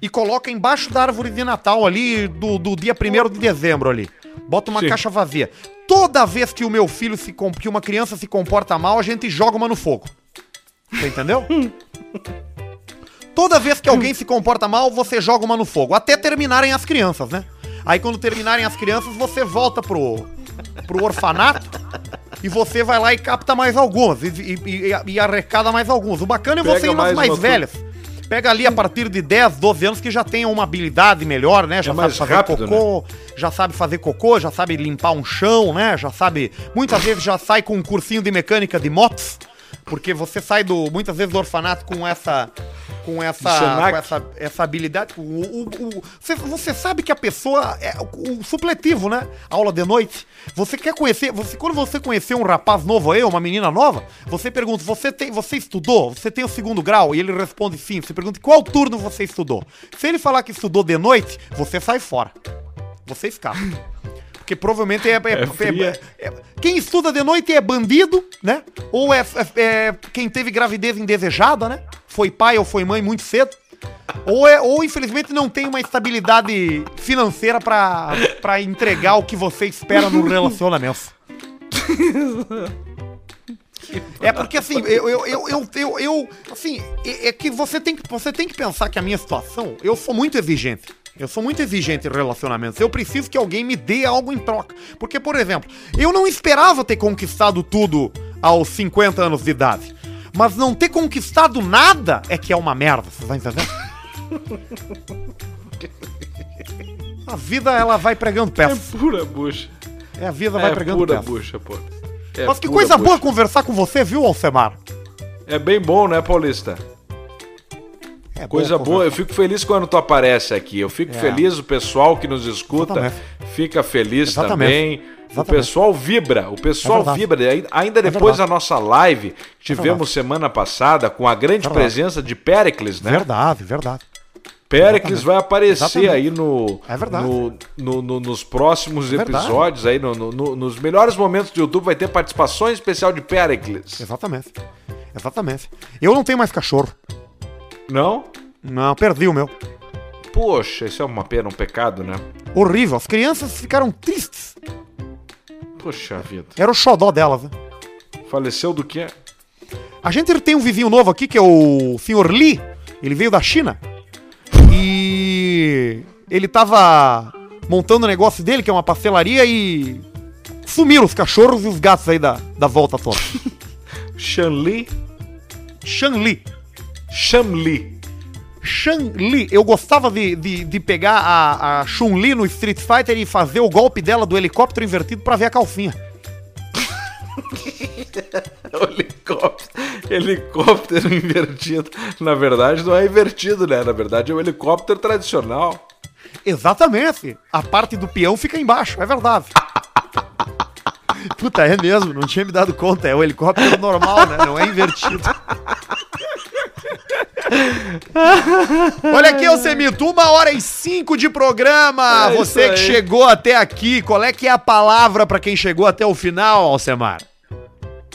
A: e coloca embaixo da árvore de Natal ali do, do dia 1 de dezembro ali. Bota uma
B: Sim.
A: caixa vazia. Toda vez que o meu filho se que uma criança se comporta mal, a gente joga uma no fogo. Você entendeu? (laughs) Toda vez que alguém se comporta mal, você joga uma no fogo. Até terminarem as crianças, né? Aí quando terminarem as crianças, você volta pro, pro orfanato e você vai lá e capta mais algumas. E, e- e- e arrecada mais alguns. O bacana é você
B: Pega
A: ir nas
B: mais
A: mais velhas. Pega ali a partir de 10, 12 anos que já tenham uma habilidade melhor, né? Já sabe
B: mais
A: fazer
B: rápido,
A: cocô, já sabe fazer cocô, já sabe limpar um chão, né? Já sabe. Muitas vezes já sai com um cursinho de mecânica de motos. Porque você sai do muitas vezes do orfanato com essa com essa com essa, essa habilidade. O, o- o- você, você sabe que a pessoa é o, o supletivo, né? Aula de noite. Você quer conhecer, você quando você conhecer um rapaz novo aí, uma menina nova, você pergunta: "Você tem, você estudou? Você tem o segundo grau?" E ele responde sim. Você pergunta: "Qual turno você estudou?" Se ele falar que estudou de noite, você sai fora. Você escapa. (laughs) Porque provavelmente é, é-
B: fria.
A: é- é- Quem estuda de noite é bandido, né? Ou é, é- é quem teve gravidez indesejada, né? Foi pai ou foi mãe muito cedo. Ou, é, ou infelizmente não tem uma estabilidade financeira pra, pra entregar o que você espera no relacionamento. É porque assim, eu, eu, eu, eu, eu, assim, é é que você tem que, você tem que pensar que a minha situação, eu sou muito exigente. Eu sou muito exigente em relacionamentos. Eu preciso que alguém me dê algo em troca. Porque, por exemplo, eu não esperava ter conquistado tudo aos 50 anos de idade. Mas não ter conquistado nada é que é uma merda, você tá entendendo? (laughs) A vida, ela vai pregando
B: É
A: peças.
B: pura bucha.
A: É, a vida vai
B: É
A: pregando
B: pura
A: peças.
B: bucha, pô. É
A: Mas que coisa boa
B: bucha.
A: conversar com você, viu, Alcemar?
B: É bem bom, né, Paulista?
A: É
B: Coisa boa, eu fico feliz quando tu aparece aqui. Eu fico
A: É.
B: feliz, o pessoal que nos escuta
A: Exatamente.
B: fica feliz
A: Exatamente.
B: também. O
A: Exatamente.
B: pessoal vibra, o pessoal
A: É
B: vibra. Ainda depois da nossa live que tivemos semana passada com a grande presença de Pericles, né?
A: Verdade, verdade.
B: Pericles
A: Exatamente.
B: vai aparecer
A: Exatamente.
B: aí no,
A: É verdade.
B: no- no- no- nos próximos
A: verdade.
B: episódios, aí no- no- no- nos melhores momentos do YouTube vai ter participação especial de Pericles.
A: Exatamente. Exatamente. Eu não tenho mais cachorro.
B: Não?
A: Não, perdi o meu.
B: Poxa, isso é uma pena, um pecado, né?
A: Horrível. As crianças ficaram tristes.
B: Poxa vida.
A: Era o xodó delas, né?
B: Faleceu do quê?
A: A gente tem um vizinho novo aqui que é o Sr. Lee. Ele veio da China. E ele tava montando o negócio dele, que é uma pastelaria, e sumiram os cachorros e os gatos aí da, da volta toda. Shan. (laughs)
B: Shamli.
A: Shan Li. Eu gostava de, de, de pegar a, a Chun-Li no Street Fighter e fazer o golpe dela do helicóptero invertido pra ver a calcinha. (laughs)
B: Helicóptero, helicóptero invertido. Na verdade, não é invertido, né? Na verdade, é o helicóptero tradicional.
A: Exatamente. A parte do peão fica embaixo, é verdade. (laughs) Puta, é mesmo, não tinha me dado conta. É o helicóptero normal, né? Não é invertido. (laughs) (laughs) Olha aqui, Alcemito, uma hora e cinco de programa.
B: É
A: Você que chegou até aqui, qual é que é a palavra pra quem chegou até o final, Alcemar?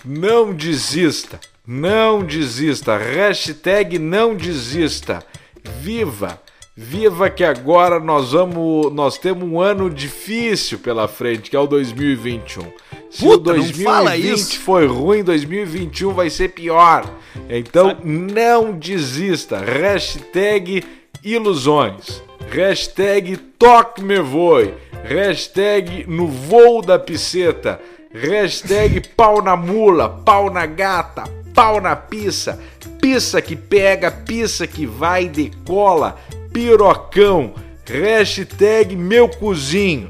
B: Não desista. Não desista. Hashtag não desista. Viva. Viva que agora nós vamos. Nós temos um ano difícil pela frente, que é o 2021. Se
A: Puta,
B: o
A: não
B: 2020
A: fala isso.
B: foi ruim, 2021 vai ser pior. Então não desista. Hashtag ilusões. Hashtag toque me voe. Hashtag no voo da pisceta. Hashtag pau na mula, pau na gata, pau na pizza. Pizza que pega, pizza que vai, decola. Pirocão. Hashtag meu cozinho.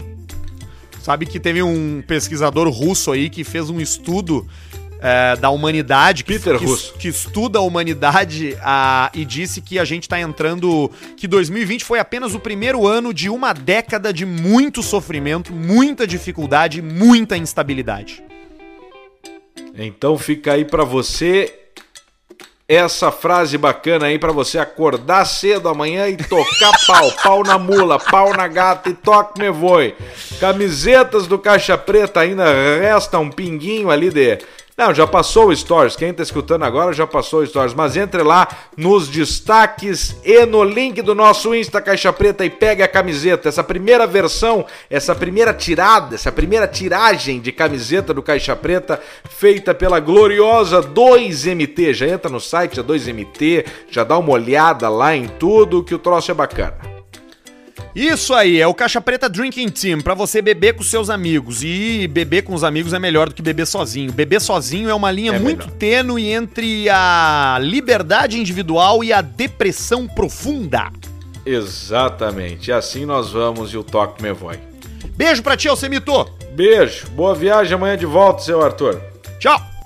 A: Sabe que teve um pesquisador russo aí que fez um estudo é, da humanidade, que,
B: Peter
A: que,
B: Russo.
A: que estuda a humanidade ah, e disse que a gente tá entrando. que 2020 foi apenas o primeiro ano de uma década de muito sofrimento, muita dificuldade, muita instabilidade.
B: Então fica aí pra você essa frase bacana aí pra você acordar cedo amanhã e tocar pau, (laughs) pau na mula, pau na gata e toque me voe. Camisetas do Caixa Preta ainda resta um pinguinho ali de não, já passou o Stories. Quem tá escutando agora já passou o Stories. Mas entre lá nos destaques e no link do nosso Insta Caixa Preta e pegue a camiseta. Essa primeira versão, essa primeira tirada, essa primeira tiragem de camiseta do Caixa Preta feita pela gloriosa 2MT. Já entra no site da 2MT, já dá uma olhada lá em tudo que o troço é bacana.
A: Isso aí, é o Caixa Preta Drinking Team, pra você beber com seus amigos. E beber com os amigos é melhor do que beber sozinho. Beber sozinho é uma linha
B: É
A: muito
B: melhor.
A: tênue entre a liberdade individual e a depressão profunda.
B: Exatamente. E assim nós vamos e o toque me voe.
A: Beijo pra ti, Alcemito.
B: Beijo, boa viagem amanhã de volta, seu Arthur.
A: Tchau.